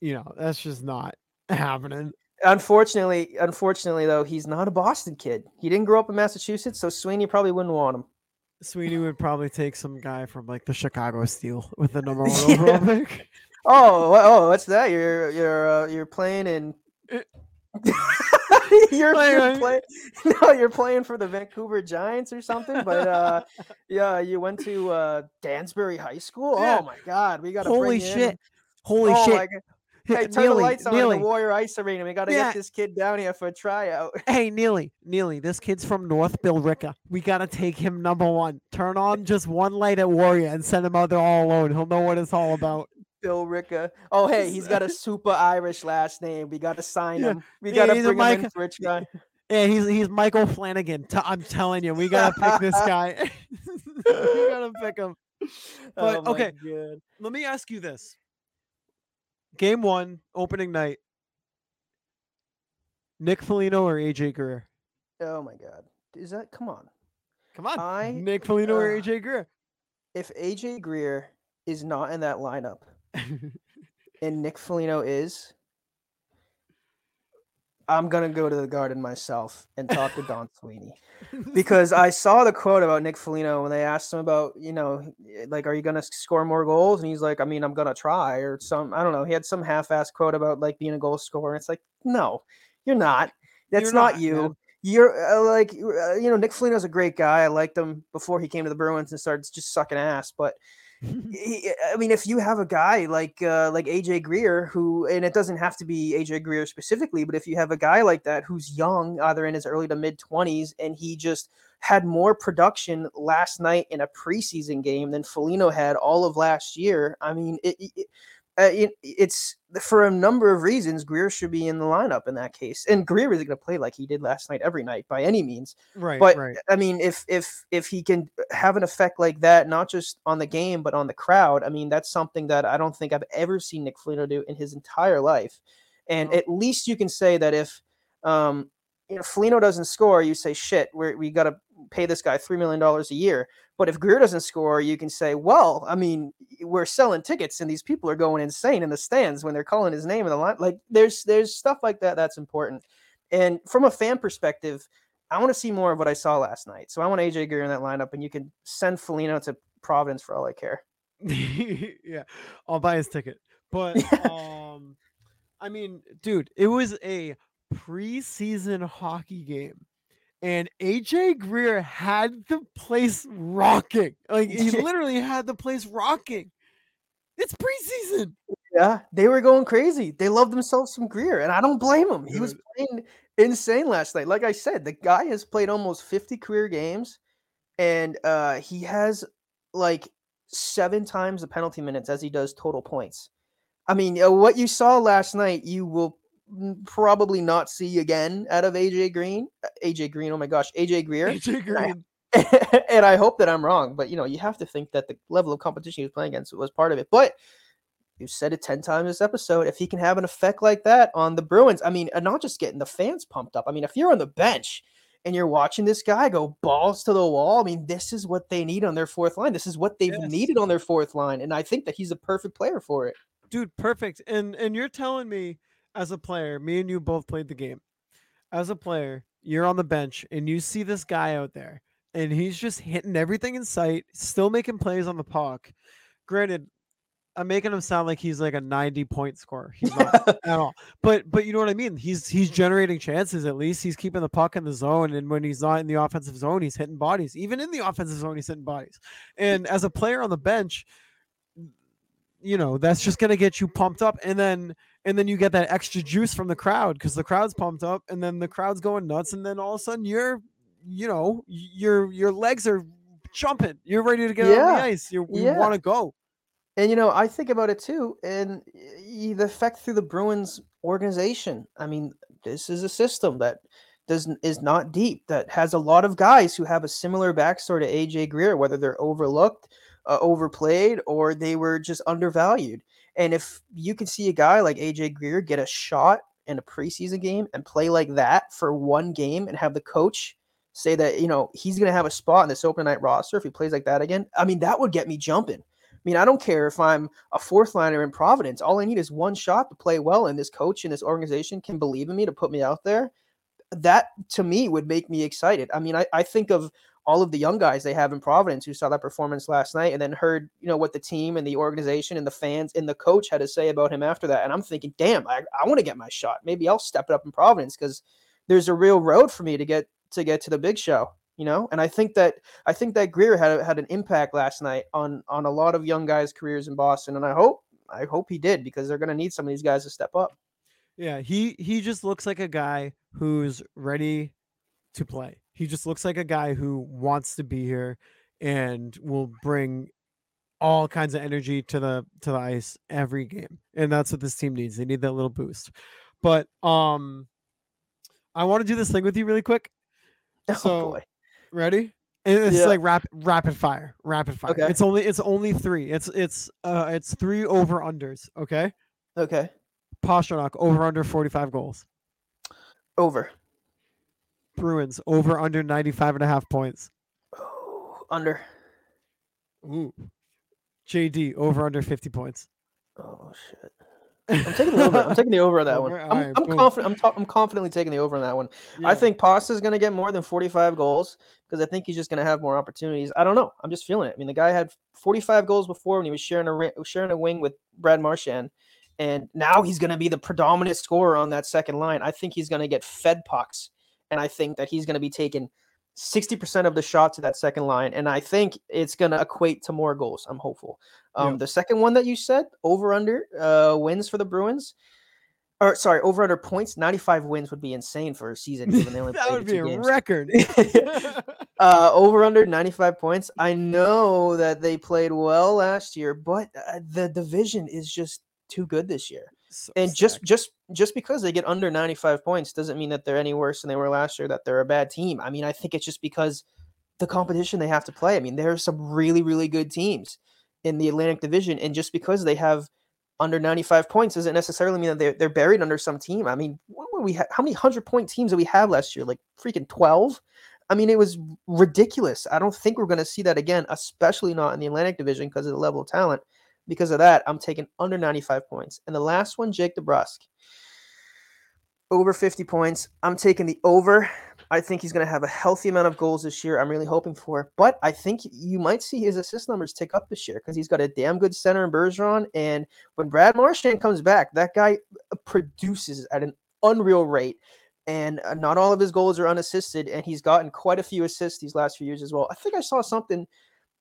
you know, that's just not happening. Unfortunately, unfortunately though, he's not a Boston kid. He didn't grow up in Massachusetts, so Sweeney probably wouldn't want him. Sweeney would probably take some guy from like the Chicago Steel with the number one overall pick. Oh, oh, what's that? You're you're uh, you're playing in. Eh. you're, Playing you're playing. No, you're playing for the Vancouver Giants or something. But uh, yeah, you went to uh, Dansbury High School. Yeah. Oh my God, we got to Holy you in. shit! Holy oh shit! Hey, turn Neely, the lights on in Neely. the Warrior Ice Arena. We got to Yeah. get this kid down here for a tryout. Hey, Neely, Neely, this kid's from North Billerica. We gotta take him number one. Turn on just one light at Warrior and send him out there all alone. He'll know what it's all about. Bill Ricka. Oh, hey, he's got a super Irish last name. We got to sign Yeah. him. We got to a bring him in Mike- for a try. Yeah, he's he's Michael Flanagan. I'm telling you, we gotta pick this guy. we gotta pick him. Oh but, Oh okay. God. Let me ask you this: Game one, opening night. Nick Foligno or AJ Greer? Oh my God. Is that? Come on. Come on, I- Nick Foligno or uh, AJ Greer? If AJ Greer is not in that lineup and Nick Foligno is, I'm gonna go to the Garden myself and talk to Don Sweeney because I saw the quote about Nick Foligno when they asked him about, you know, like, are you gonna score more goals? And he's like, I mean, I'm gonna try, or some, I don't know. He had some half-ass quote about like being a goal scorer. And it's like, no, you're not. That's You're not, not, you. man. You're uh, like, uh, you know, Nick Foligno's a great guy. I liked him before he came to the Bruins and started just sucking ass. But I mean, if you have a guy like uh, like AJ Greer, who and it doesn't have to be AJ Greer specifically, but if you have a guy like that who's young, either in his early to mid twenties, and he just had more production last night in a preseason game than Foligno had all of last year. I mean, it, it, uh, it, it's for a number of reasons. Greer should be in the lineup in that case, and Greer isn't going to play like he did last night every night by any means. right, But right. I mean, if if if he can have an effect like that, not just on the game but on the crowd, I mean, that's something that I don't think I've ever seen Nick Foligno do in his entire life. And No. at least you can say that if um, you know Foligno doesn't score, you say shit, we we got to pay this guy three million dollars a year. But if Greer doesn't score, you can say, well, I mean, we're selling tickets and these people are going insane in the stands when they're calling his name in the line. Like there's there's stuff like that that's important. And from a fan perspective, I want to see more of what I saw last night. So I want AJ Greer in that lineup, and you can send Foligno to Providence for all I care. yeah, I'll buy his ticket. But um, I mean, dude, it was a preseason hockey game, and AJ Greer had the place rocking. Like he literally had the place rocking. It's preseason. Yeah, they were going crazy. They loved themselves some Greer, and I don't blame him. He was playing insane last night. Like I said, the guy has played almost 50 career games, and uh, he has like seven times the penalty minutes as he does total points. I mean, uh, what you saw last night, you will probably not see again out of AJ Green. uh, AJ Green, oh my gosh, AJ Greer. AJ Green. and I hope that I'm wrong, but you know, you have to think that the level of competition he was playing against was part of it. But you said it 10 times this episode. If he can have an effect like that on the Bruins, I mean, and not just getting the fans pumped up. I mean, if you're on the bench and you're watching this guy go balls to the wall, I mean, this is what they need on their fourth line. This is what they've Yes. needed on their fourth line. And I think that he's a perfect player for it. dude perfect and and you're telling me as a player me and you both played the game. As a player you're on the bench and you see this guy out there and he's just hitting everything in sight still making plays on the puck. Granted i'm making him sound like he's like a 90 point scorer. He's not at all. But but you know what i mean? He's he's generating chances at least. He's keeping the puck in the zone and when he's not in the offensive zone he's hitting bodies. Even in the offensive zone he's hitting bodies. And as a player on the bench you know that's just going to get you pumped up. And then and then you get that extra juice from the crowd because the crowd's pumped up and then the crowd's going nuts and then all of a sudden you're you know your your legs are jumping you're ready to get on the ice you, you yeah. want to go And you know, I think about it too, and the effect through the Bruins organization. I mean, this is a system that does is not deep, that has a lot of guys who have a similar backstory to AJ Greer, whether they're overlooked, uh, overplayed, or they were just undervalued. And if you can see a guy like AJ Greer get a shot in a preseason game and play like that for one game, and have the coach say that you know he's going to have a spot in this open night roster if he plays like that again, I mean, that would get me jumping I mean, I don't care if I'm a fourth liner in Providence. All I need is one shot to play well, and this coach and this organization can believe in me to put me out there. That to me would make me excited. I mean, I, I think of all of the young guys they have in Providence who saw that performance last night and then heard, you know, what the team and the organization and the fans and the coach had to say about him after that. And I'm thinking, damn, I, I want to get my shot. Maybe I'll step it up in Providence because there's a real road for me to get to get to the big show you know and i think that i think that greer had had an impact last night on on a lot of young guys careers in boston and i hope i hope he did because they're going to need some of these guys to step up yeah he he just looks like a guy who's ready to play he just looks like a guy who wants to be here and will bring all kinds of energy to the to the ice every game and that's what this team needs they need that little boost but um I want to do this thing with you really quick. oh So boy ready? And It's Yeah. like rapid rapid fire. Rapid fire. Okay. It's only it's only three. It's it's uh it's three over unders. Okay. okay Pastrnak over under 45 goals. over Bruins over under 95 and a half points. oh, under Ooh. JD over under 50 points. oh shit i'm taking the over i'm taking the over on that one i'm, Alright, I'm confident I'm, ta- I'm confidently taking the over on that one I Yeah. think Pasta's going to get more than 45 goals because I think he's just going to have more opportunities. I don't know. I'm just feeling it. I mean, the guy had 45 goals before when he was sharing a sharing a wing with Brad Marchand, and now he's going to be the predominant scorer on that second line. I think he's going to get fed pucks, and I think that he's going to be taking 60% of the shot to that second line, and I think it's going to equate to more goals. I'm hopeful. Um, Yep. The second one that you said, over under uh, wins for the Bruins. Or sorry, over under points. Ninety-five wins would be insane for a season. Given they only that would be a games. record. uh, over under 95 points. I know that they played well last year, but uh, the division is just too good this year. So And just just just because they get under 95 points doesn't mean that they're any worse than they were last year. That they're a bad team. I mean, I think it's just because the competition they have to play. I mean, there are some really really good teams in the Atlantic Division, and just because they have under 95 points doesn't necessarily mean that they're, they're buried under some team. I mean, what were we ha- how many hundred point teams did we have last year? Like freaking 12. I mean, it was ridiculous. I don't think we're going to see that again, especially not in the Atlantic Division because of the level of talent. Because of that, I'm taking under 95 points. And the last one, Jake DeBrusk, over 50 points. I'm taking the over. I think he's going to have a healthy amount of goals this year. I'm really hoping for. But I think you might see his assist numbers tick up this year because he's got a damn good center in Bergeron. And when Brad Marchand comes back, that guy produces at an unreal rate. And uh, not all of his goals are unassisted, and he's gotten quite a few assists these last few years as well. I think I saw something.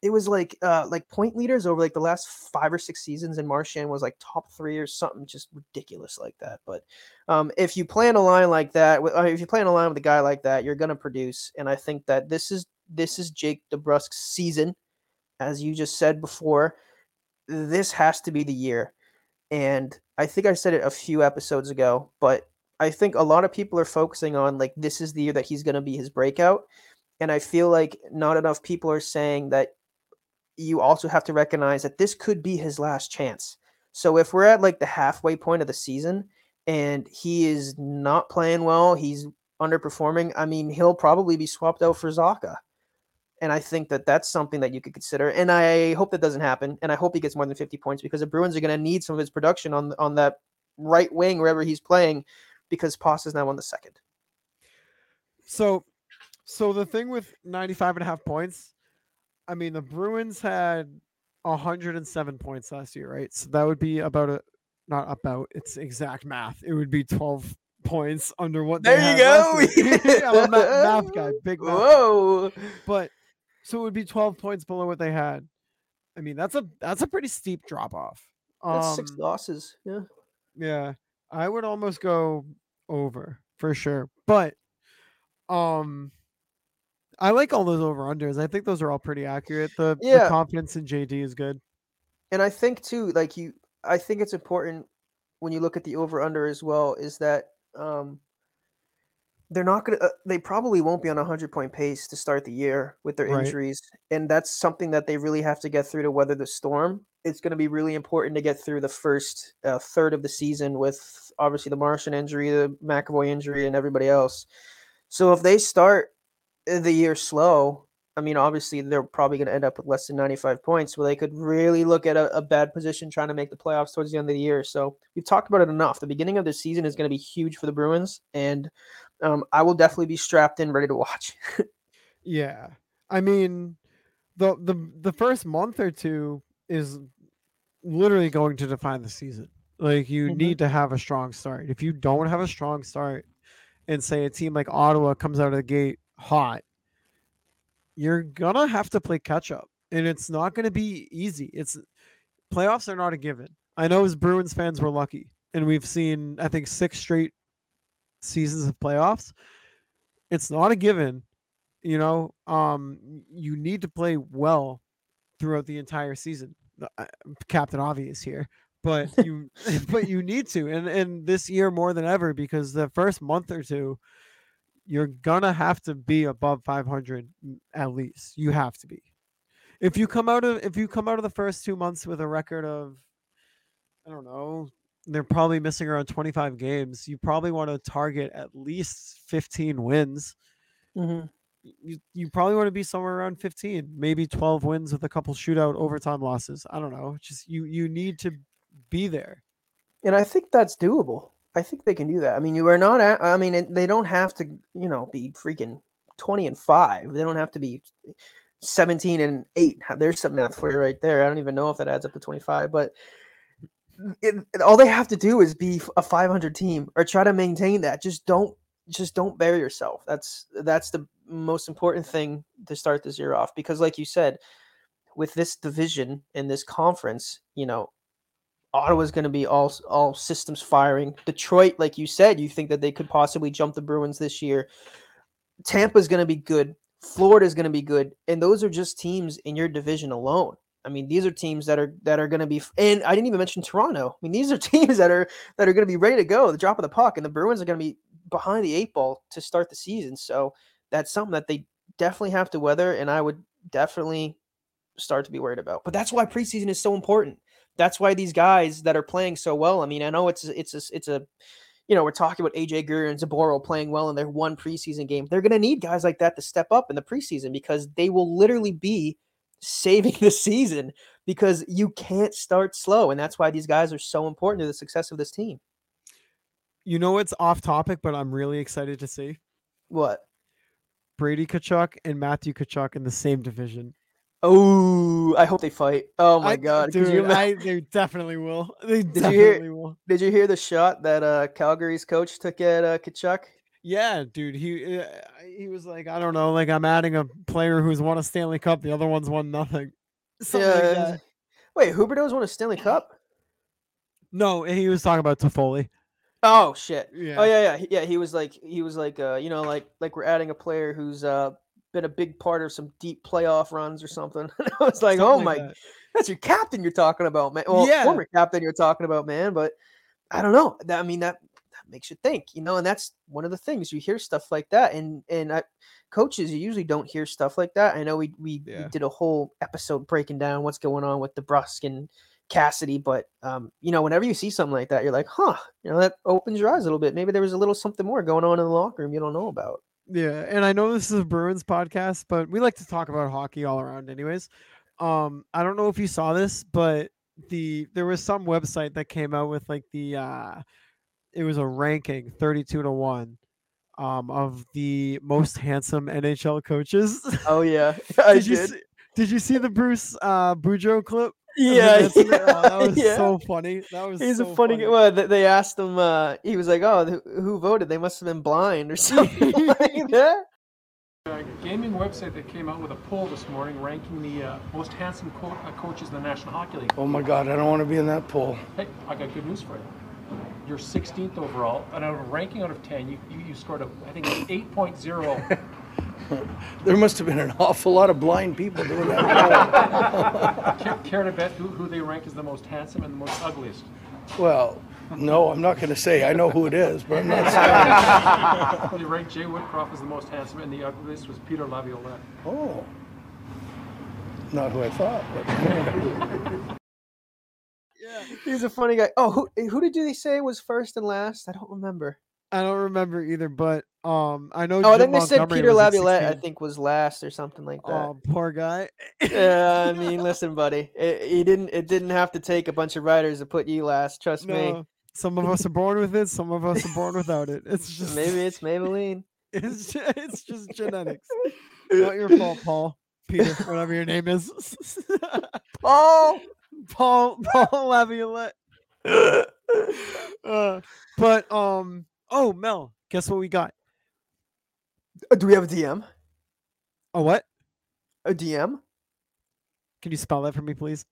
It was like uh, like point leaders over like the last five or six seasons, and Marchand was like top three or something just ridiculous like that. But um, if you play in a line like that, uh, if you play in a line with a guy like that, you're gonna produce. And I think that this is this is Jake DeBrusk's season, as you just said before. This has to be the year, and I think I said it a few episodes ago, but I think a lot of people are focusing on like this is the year that he's gonna be his breakout, and I feel like not enough people are saying that you also have to recognize that this could be his last chance. So if we're at like the halfway point of the season and he is not playing well, he's underperforming, I mean, he'll probably be swapped out for Zacha. And I think that that's something that you could consider. And I hope that doesn't happen. And I hope he gets more than 50 points because the Bruins are going to need some of his production on on that right wing wherever he's playing because Pasta's now on the second. So, so the thing with 95 and a half points, I mean, the Bruins had 107 points last year, right? So that would be about a, not about, it's exact math. It would be 12 points under what they There you go. I'm a math guy, big math. guy. Whoa. But so it would be 12 points below what they had. I mean, that's a that's a pretty steep drop off. That's six Um, losses. Yeah. yeah, I would almost go over for sure. But um I like all those over unders. I think those are all pretty accurate. The, the confidence in JD is good. and I think too, like you, I think it's important when you look at the over under as well, is that um, they're not gonna, uh, they probably won't be on a hundred point pace to start the year with their Right. injuries, and that's something that they really have to get through to weather the storm. It's going to be really important to get through the first uh, third of the season with obviously the Marchand injury, the McAvoy injury, and everybody else. So if they start the year slow, I mean, obviously they're probably going to end up with less than 95 points, where they could really look at a, a, bad position trying to make the playoffs towards the end of the year. So we've talked about it enough. The beginning of the season is going to be huge for the Bruins, and um, I will definitely be strapped in, ready to watch. yeah, I mean, the the the first month or two is literally going to define the season. Like you mm-hmm. need to have a strong start. If you don't have a strong start, and say a team like Ottawa comes out of the gate hot, you're gonna have to play catch up, and it's not gonna be easy. It's playoffs are not a given. I know as Bruins fans we're lucky, and we've seen I think six straight seasons of playoffs. It's not a given, you know. Um, you need to play well throughout the entire season. Captain Obvious here, but you but you need to and and this year more than ever because the first month or two you're gonna have to be above 500 at least you have to be if you come out of if you come out of the first two months with a record of i don't know they're probably missing around 25 games you probably want to target at least 15 wins mm-hmm. you, you probably want to be somewhere around 15 maybe 12 wins with a couple shootout overtime losses i don't know just you you need to be there. And I think that's doable. I think they can do that. I mean, you are not. At, I mean, they don't have to, you know, be freaking twenty and five. They don't have to be seventeen and eight. There's some math for you right there. I don't even know if that adds up to twenty five, but it, all they have to do is be a five hundred team or try to maintain that. Just don't, just don't bury yourself. That's that's the most important thing to start this year off because, like you said, with this division and this conference, you know, Ottawa's going to be all all systems firing. Detroit, like you said, you think that they could possibly jump the Bruins this year. Tampa's going to be good. Florida's going to be good, and those are just teams in your division alone. I mean, these are teams that are that are going to be, and I didn't even mention Toronto. I mean, these are teams that are that are going to be ready to go, the drop of the puck, and the Bruins are going to be behind the eight ball to start the season. So that's something that they definitely have to weather, and I would definitely start to be worried about. But that's why preseason is so important that's why these guys that are playing so well. I mean, I know it's it's a, it's a you know, we're talking about AJ Greer and Zboril playing well in their one preseason game. They're going to need guys like that to step up in the preseason because they will literally be saving the season because you can't start slow. And that's why these guys are so important to the success of this team. You know, it's off topic, but I'm really excited to see what Brady Tkachuk and Matthew Tkachuk in the same division. Oh, I hope they fight. Oh my I, god, dude! You, I, they definitely will. They did definitely you hear, will. Did you hear the shot that uh, Calgary's coach took at uh, Tkachuk? Yeah, dude. He uh, he was like, I don't know, like I'm adding a player who's won a Stanley Cup. The other one's won nothing. Something yeah. Like Wait, Huberdeau's won a Stanley Cup? No, he was talking about Toffoli. Oh shit. Oh, yeah. Oh yeah, yeah, yeah. He was like, he was like, uh, you know, like, like we're adding a player who's uh been a big part of some deep playoff runs or something. I was like, something oh my, that. that's your captain you're talking about, man. Well, yeah. former captain you're talking about, man. But I don't know. I mean, that that makes you think, you know. And that's one of the things you hear stuff like that, and and I, coaches you usually don't hear stuff like that. I know we we, yeah. we did a whole episode breaking down what's going on with DeBrusk and Cassidy, but um, you know, whenever you see something like that, you're like, huh, you know, that opens your eyes a little bit. Maybe there was a little something more going on in the locker room you don't know about. Yeah, and I know this is a Bruins podcast, but we like to talk about hockey all around, anyways. Um, I don't know if you saw this, but the there was some website that came out with like the uh it was a ranking 32 to 1 um of the most handsome NHL coaches. Oh yeah. I did, did. You see, did you see the Bruce uh Boudreau clip? Yeah, yeah. Oh, that was yeah. so funny. That was. He's so a funny. funny. Well, they asked him. Uh, he was like, "Oh, who voted? They must have been blind or something like that." A gaming website that came out with a poll this morning ranking the uh, most handsome co- uh, coaches in the National Hockey League. Oh my God, I don't want to be in that poll. Hey, I got good news for you. You're 16th overall, and out of a ranking out of 10, you, you, you scored a I think 8.0 there must have been an awful lot of blind people doing that. care, care to bet who, who they rank as the most handsome and the most ugliest? Well, no, I'm not going to say. I know who it is, but I'm not saying. they ranked Jay Woodcroft as the most handsome, and the ugliest was Peter Laviolette. Oh, not who I thought. But... yeah, he's a funny guy. Oh, who who did they say was first and last? I don't remember. I don't remember either, but um, I know. Oh, I think they said Montgomery Peter Laviolette. I think was last or something like that. Oh, poor guy. yeah, I mean, listen, buddy, it, he didn't. It didn't have to take a bunch of writers to put you last. Trust me. some of us are born with it. Some of us are born without it. It's just Maybe it's Maybelline. It's just, it's just genetics. Not your fault, Paul. Peter, whatever your name is. Paul. Paul Paul Laviolette. uh, but um oh Mel, guess what we got? Uh, do we have a DM? A what? A DM? Can you spell that for me, please?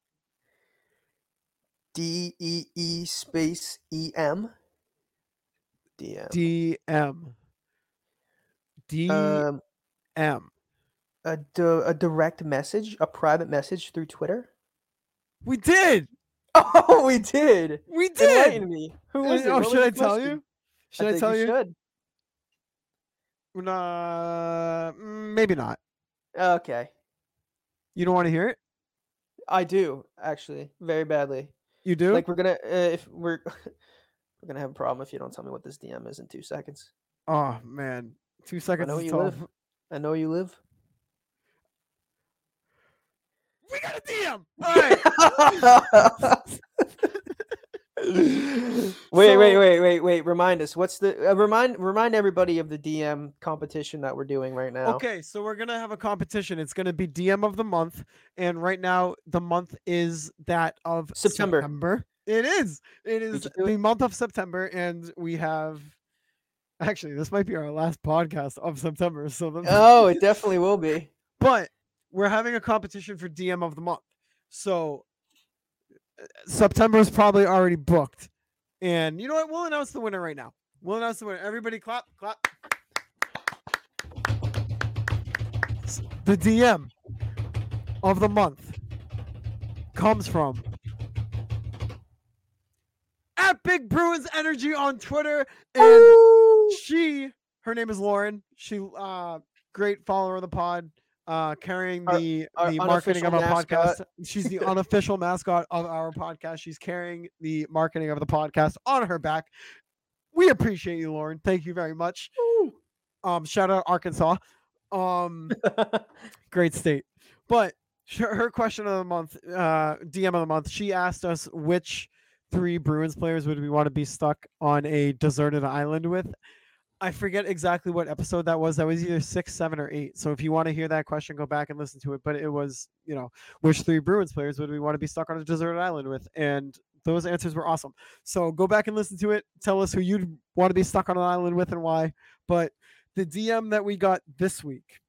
D E E space E M. DM. D M. D Um, M. a di- a direct message, a private message through Twitter. We did. Oh, we did. We did. Enlighten me. Who was it? oh, should I tell question? you? Should I, think tell you? Should. Uh, mm, maybe not. Okay, You don't want to hear it? I do actually very badly. You do? Like we're gonna uh, if we're we're gonna have a problem if you don't tell me what this DM is in two seconds. oh man, two seconds know is you tough. live. I know you live. We got a DM. All right. wait, wait, wait, wait, wait. Remind us. What's the uh, remind remind everybody of the DM competition that we're doing right now. Okay, so we're gonna have a competition. It's gonna be DM of the month, and right now the month is that of September. September. It is. It is the it? month of September, and we have. Actually, this might be our last podcast of September. So, the, Oh, it definitely will be. but we're having a competition for DM of the month. So September is probably already booked, and you know what? We'll announce the winner right now. We'll announce the winner. Everybody, clap, clap. The DM of the month comes from at Big Bruins Energy on Twitter, and she, her name is Lauren. She, uh, great follower of the pod, uh, carrying Our- the our the marketing of our unofficial podcast. She's the unofficial mascot of our podcast. She's carrying the marketing of the podcast on her back. We appreciate you, Lauren. Thank you very much. Um, shout out Arkansas. Um, great state. But her question of the month, uh, DM of the month, she asked us which three Bruins players would we want to be stuck on a deserted island with. I forget exactly what episode that was. That was either six, seven, or eight. So if you want to hear that question, go back and listen to it. But it was, you know, which three Bruins players would we want to be stuck on a deserted island with? And those answers were awesome. So go back and listen to it. Tell us who you'd want to be stuck on an island with and why. But the DM that we got this week,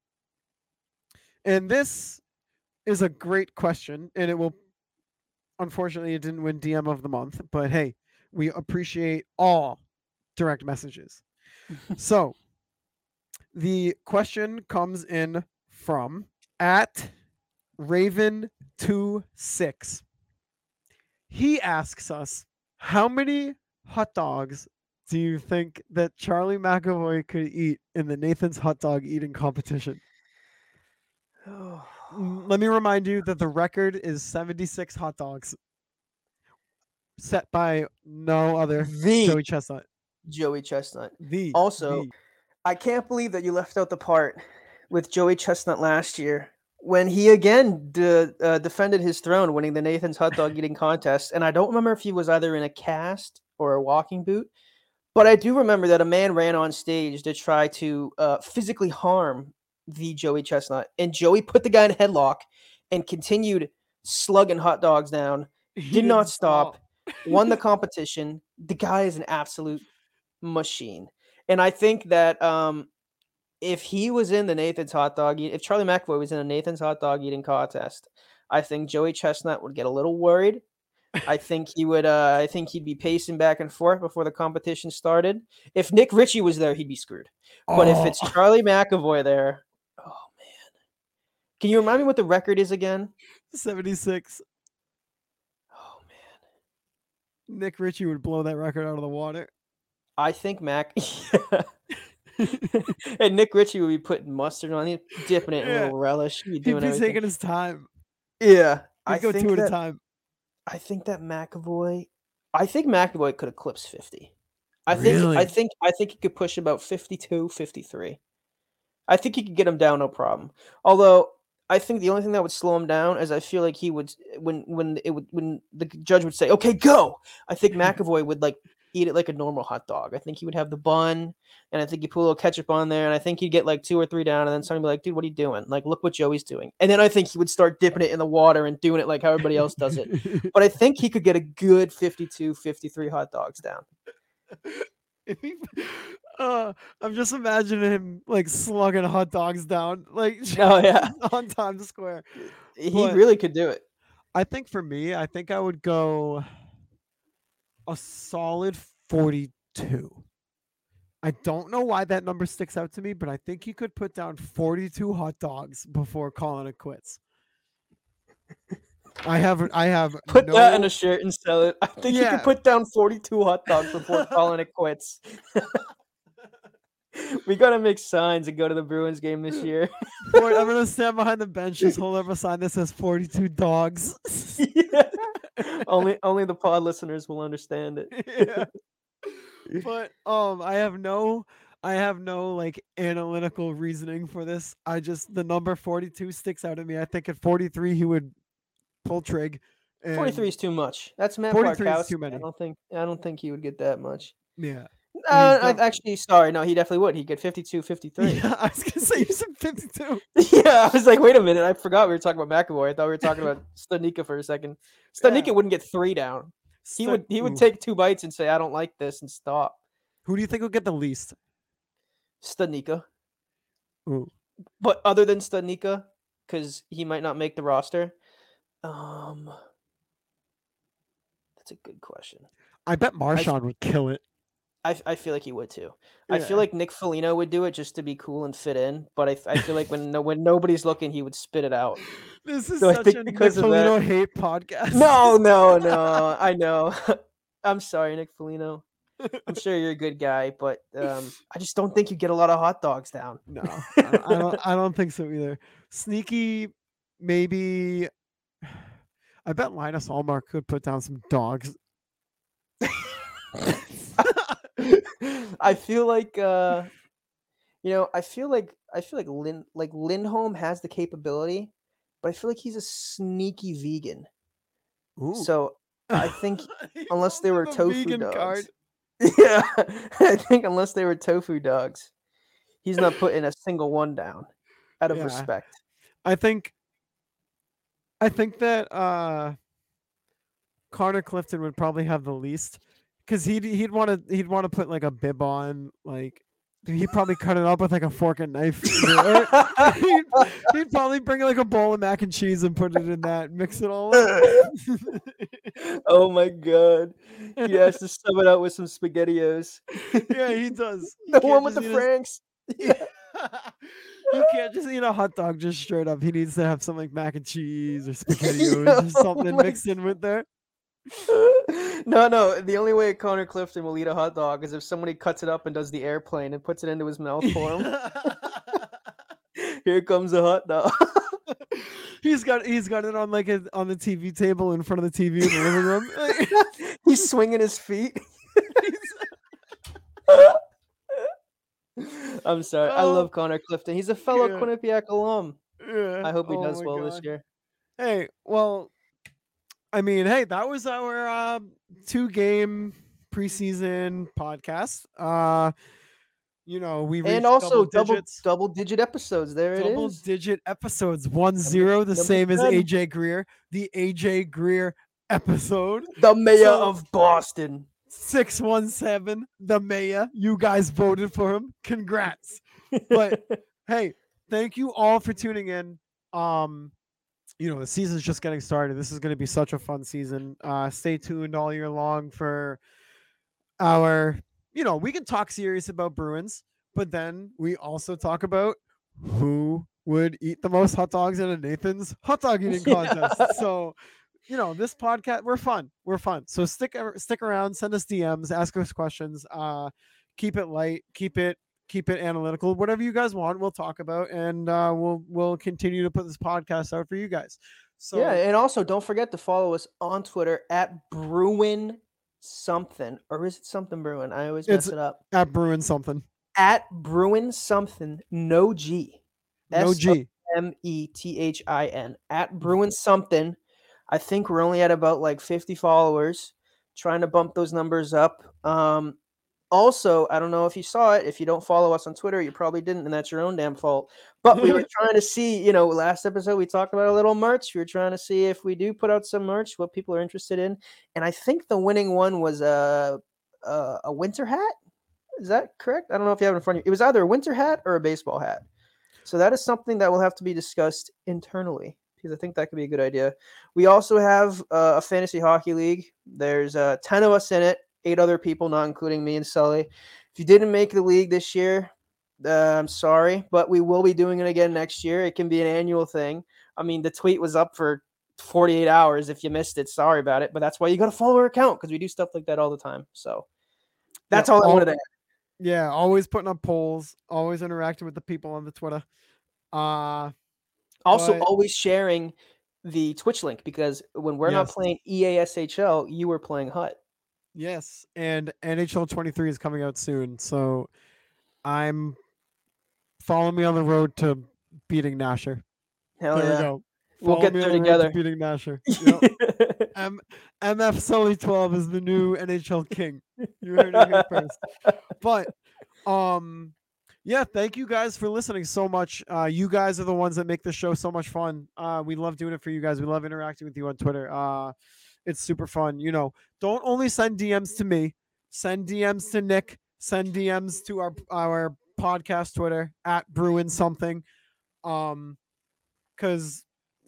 and this is a great question, and it will, unfortunately, it didn't win DM of the month. But hey, we appreciate all direct messages. so the question comes in from at Raven26. He asks us, How many hot dogs do you think that Charlie McAvoy could eat in the Nathan's hot dog eating competition? Let me remind you that the record is 76 hot dogs set by no other the Joey Chestnut. Joey Chestnut. The Also, the- I can't believe that you left out the part with Joey Chestnut last year when he again de- uh, defended his throne, winning the Nathan's hot dog eating contest. And I don't remember if he was either in a cast or a walking boot, but I do remember that a man ran on stage to try to uh, physically harm the Joey Chestnut, and Joey put the guy in a headlock and continued slugging hot dogs down. did not stop. won the competition. The guy is an absolute machine. And I think that um, if he was in the Nathan's hot dog, eat- if Charlie McAvoy was in a Nathan's hot dog eating contest, I think Joey Chestnut would get a little worried. I think he would. Uh, I think he'd be pacing back and forth before the competition started. If Nick Ritchie was there, he'd be screwed. But if it's Oh, Charlie McAvoy there, oh man, can you remind me what the record is again? 76, Oh man. Nick Ritchie would blow that record out of the water. I think Mac and Nick Ritchie would be putting mustard on it, dipping it in Yeah. a little relish. He'd be everything. taking his time. yeah, He'd I go two at a time. I think that McAvoy. I think McAvoy could eclipse fifty. I think I think I think he could push about 52, 53. I think he could get him down no problem. Although I think the only thing that would slow him down is I feel like he would when when it would when the judge would say, "Okay, go." I think McAvoy would like eat it like a normal hot dog. I think he would have the bun, and I think you put a little ketchup on there, and I think he'd get like two or three down, and then somebody would be like, "Dude, what are you doing? Like, look what Joey's doing." And then I think he would start dipping it in the water and doing it like how everybody else does it. But I think he could get a good 52, 53 hot dogs down. If he, uh, I'm just imagining him like slugging hot dogs down, like Oh yeah, on Times Square. he But- really could do it. I think for me, I think I would go a solid 42. I don't know why that number sticks out to me, but I think he could put down 42 hot dogs before calling it quits. I have I have Put no, that in a shirt and sell it. I think you Yeah. could put down 42 hot dogs before calling it quits. we gotta make signs and go to the Bruins game this year. I'm gonna stand behind the bench, just hold up a sign that says 42 dogs. Only only the pod listeners will understand it. yeah. But um I have no I have no like analytical reasoning for this. I just the number 42 sticks out at me. I think at 43 he would pull trig. and- 43 is too much. That's Matt 43 is Bartkowski. too many. I don't think I don't think he would get that much. Yeah. Uh, I, actually, sorry, no, he definitely would. He'd get 52, 53. Yeah, I was gonna say you said 52. yeah, I was like, wait a minute, I forgot we were talking about McAvoy. I thought we were talking about Studnicka for a second. Studnicka Yeah. wouldn't get three down. He So- would he would Ooh. take two bites and say, I don't like this and stop. Who do you think will get the least? Studnicka. Ooh. But other than Studnicka, because he might not make the roster. Um That's a good question. I bet Marchand would kill it. I, I feel like he would too. I feel like Nick Foligno would do it just to be cool and fit in, but I feel like when no, when nobody's looking, he would spit it out. This is So such a Nick because of that- Foligno hate podcast. No, no, no. I know. I'm sorry, Nick Foligno. I'm sure you're a good guy, but um, I just don't think you get a lot of hot dogs down. No, I don't, I don't. I don't think so either. Sneaky, maybe. I bet Linus Ullmark could put down some dogs. I feel like uh, you know, I feel like I feel like Lin like Lindholm has the capability, but I feel like he's a sneaky vegan. Ooh. So I think unless they were tofu dogs. card. Yeah, I think unless they were tofu dogs, he's not putting a single one down out of Yeah. respect. I think. I think that uh, Connor Clifton would probably have the least, because he'd he'd want to he'd want to put like a bib on, like he'd probably cut it up with like a fork and knife. he'd, he'd probably bring like a bowl of mac and cheese and put it in that, mix it all up. oh my god, he has to sub it out with some spaghettios. yeah, he does. He The one with the just eat a- Franks. Yeah. you can't just eat a hot dog just straight up. He needs to have some like mac and cheese or spaghettios or Oh something my mixed in with there. No, no. The only way Connor Clifton will eat a hot dog is if somebody cuts it up and does the airplane and puts it into his mouth for him. Here comes a hot dog. he's got he's got it on like a, on the TV table in front of the TV in the living room. He's swinging his feet. I'm sorry. I Oh. love Connor Clifton. He's a fellow Yeah. Quinnipiac alum. Yeah. I hope he Oh does well this year. Hey, well, I mean, hey, that was our uh, two game preseason podcast. Uh, you know, we reached And also double double digits. double digit episodes. There it double is. digit episodes, one zero, the same as AJ Greer, the AJ Greer episode. The mayor So- of Boston. 617, the mayor. You guys voted for him. Congrats. But hey, thank you all for tuning in. Um, you know, the season's just getting started. This is going to be such a fun season. Uh, stay tuned all year long for our, you know, we can talk serious about Bruins, but then we also talk about who would eat the most hot dogs in a Nathan's hot dog eating contest. So, you know, this podcast we're fun. We're fun. So stick stick around, send us DMs, ask us questions. Uh, keep it light, keep it keep it analytical. Whatever you guys want, we'll talk about, and uh, we'll we'll continue to put this podcast out for you guys. So yeah, and also don't forget to follow us on Twitter at Bruin something, or is it something Bruin? I always mess it up. At Bruin something. At Bruin something, no G. No G. M E T H I N. At Bruin something. I think we're only at about like 50 followers. Trying to bump those numbers up. Um, also, I don't know if you saw it. If you don't follow us on Twitter, you probably didn't, and that's your own damn fault. But we were trying to see, you know, last episode we talked about a little merch. We were trying to see if we do put out some merch, what people are interested in. And I think the winning one was a a, a winter hat. Is that correct? I don't know if you have it in front of you. It was either a winter hat or a baseball hat. So that is something that will have to be discussed internally because I think that could be a good idea. We also have uh, a fantasy hockey league. There's uh, 10 of us in it, eight other people, not including me and Sully. If you didn't make the league this year, uh, I'm sorry, but we will be doing it again next year. It can be an annual thing. I mean, the tweet was up for 48 hours. If you missed it, sorry about it, but that's why you got to follow our account because we do stuff like that all the time. So that's all I wanted to add. Yeah, always putting up polls, always interacting with the people on the Twitter. Uh Also, But- always sharing the Twitch link because when we're not playing EASHL, you were playing Hut. Yes, and NHL 23 is coming out soon, so I'm follow me on the road to beating Nasher. Hell there we yeah. go. We'll get there to together. Beating Nasher. Yep. M- MF Sully 12 is the new NHL king. You heard it here first. But um yeah, thank you guys for listening so much. Uh you guys are the ones that make the show so much fun. Uh we love doing it for you guys. We love interacting with you on Twitter. Uh it's super fun. You know, don't only send DMs to me, send DMs to Nick, send DMs to our our podcast Twitter at Bruin something. Um cuz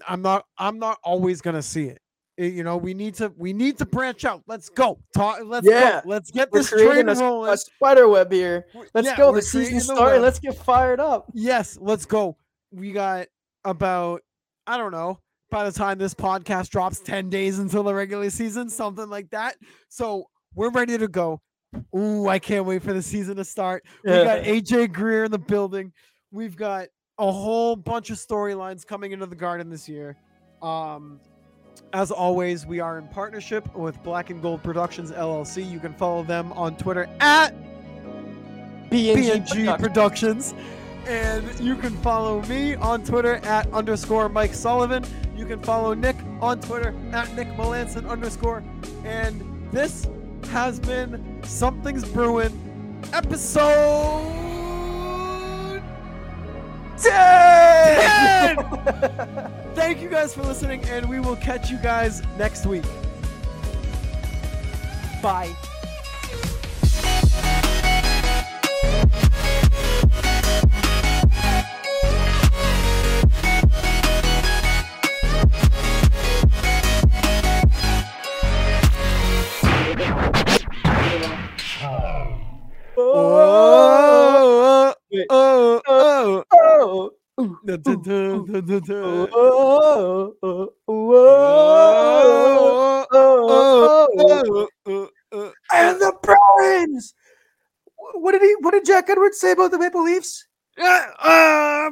I'm not I'm not always going to see it. Eh, You know, we need to we need to branch out. Let's go. Talk, let's Yeah, go. Let's get We're this train a, rolling. a spider web here. Let's yeah, go. The season started. Let's get fired up. Yes, let's go. We got about I don't know. By the time this podcast drops, ten days until the regular season, something like that. So we're ready to go. Ooh, I can't wait for the season to start. We got AJ Greer in the building. We've got a whole bunch of storylines coming into the garden this year. Um, as always, we are in partnership with Black and Gold Productions LLC. You can follow them on Twitter at BNG BNG Productions. And you can follow me on Twitter at underscore Mike Sullivan. You can follow Nick on Twitter at Nick Melanson underscore. And this has been Something's Bruin episode 10! Thank you guys for listening, and we will catch you guys next week. Bye. And the Bruins. What did he? What did Jack Edwards say about the Maple Leafs? Ah,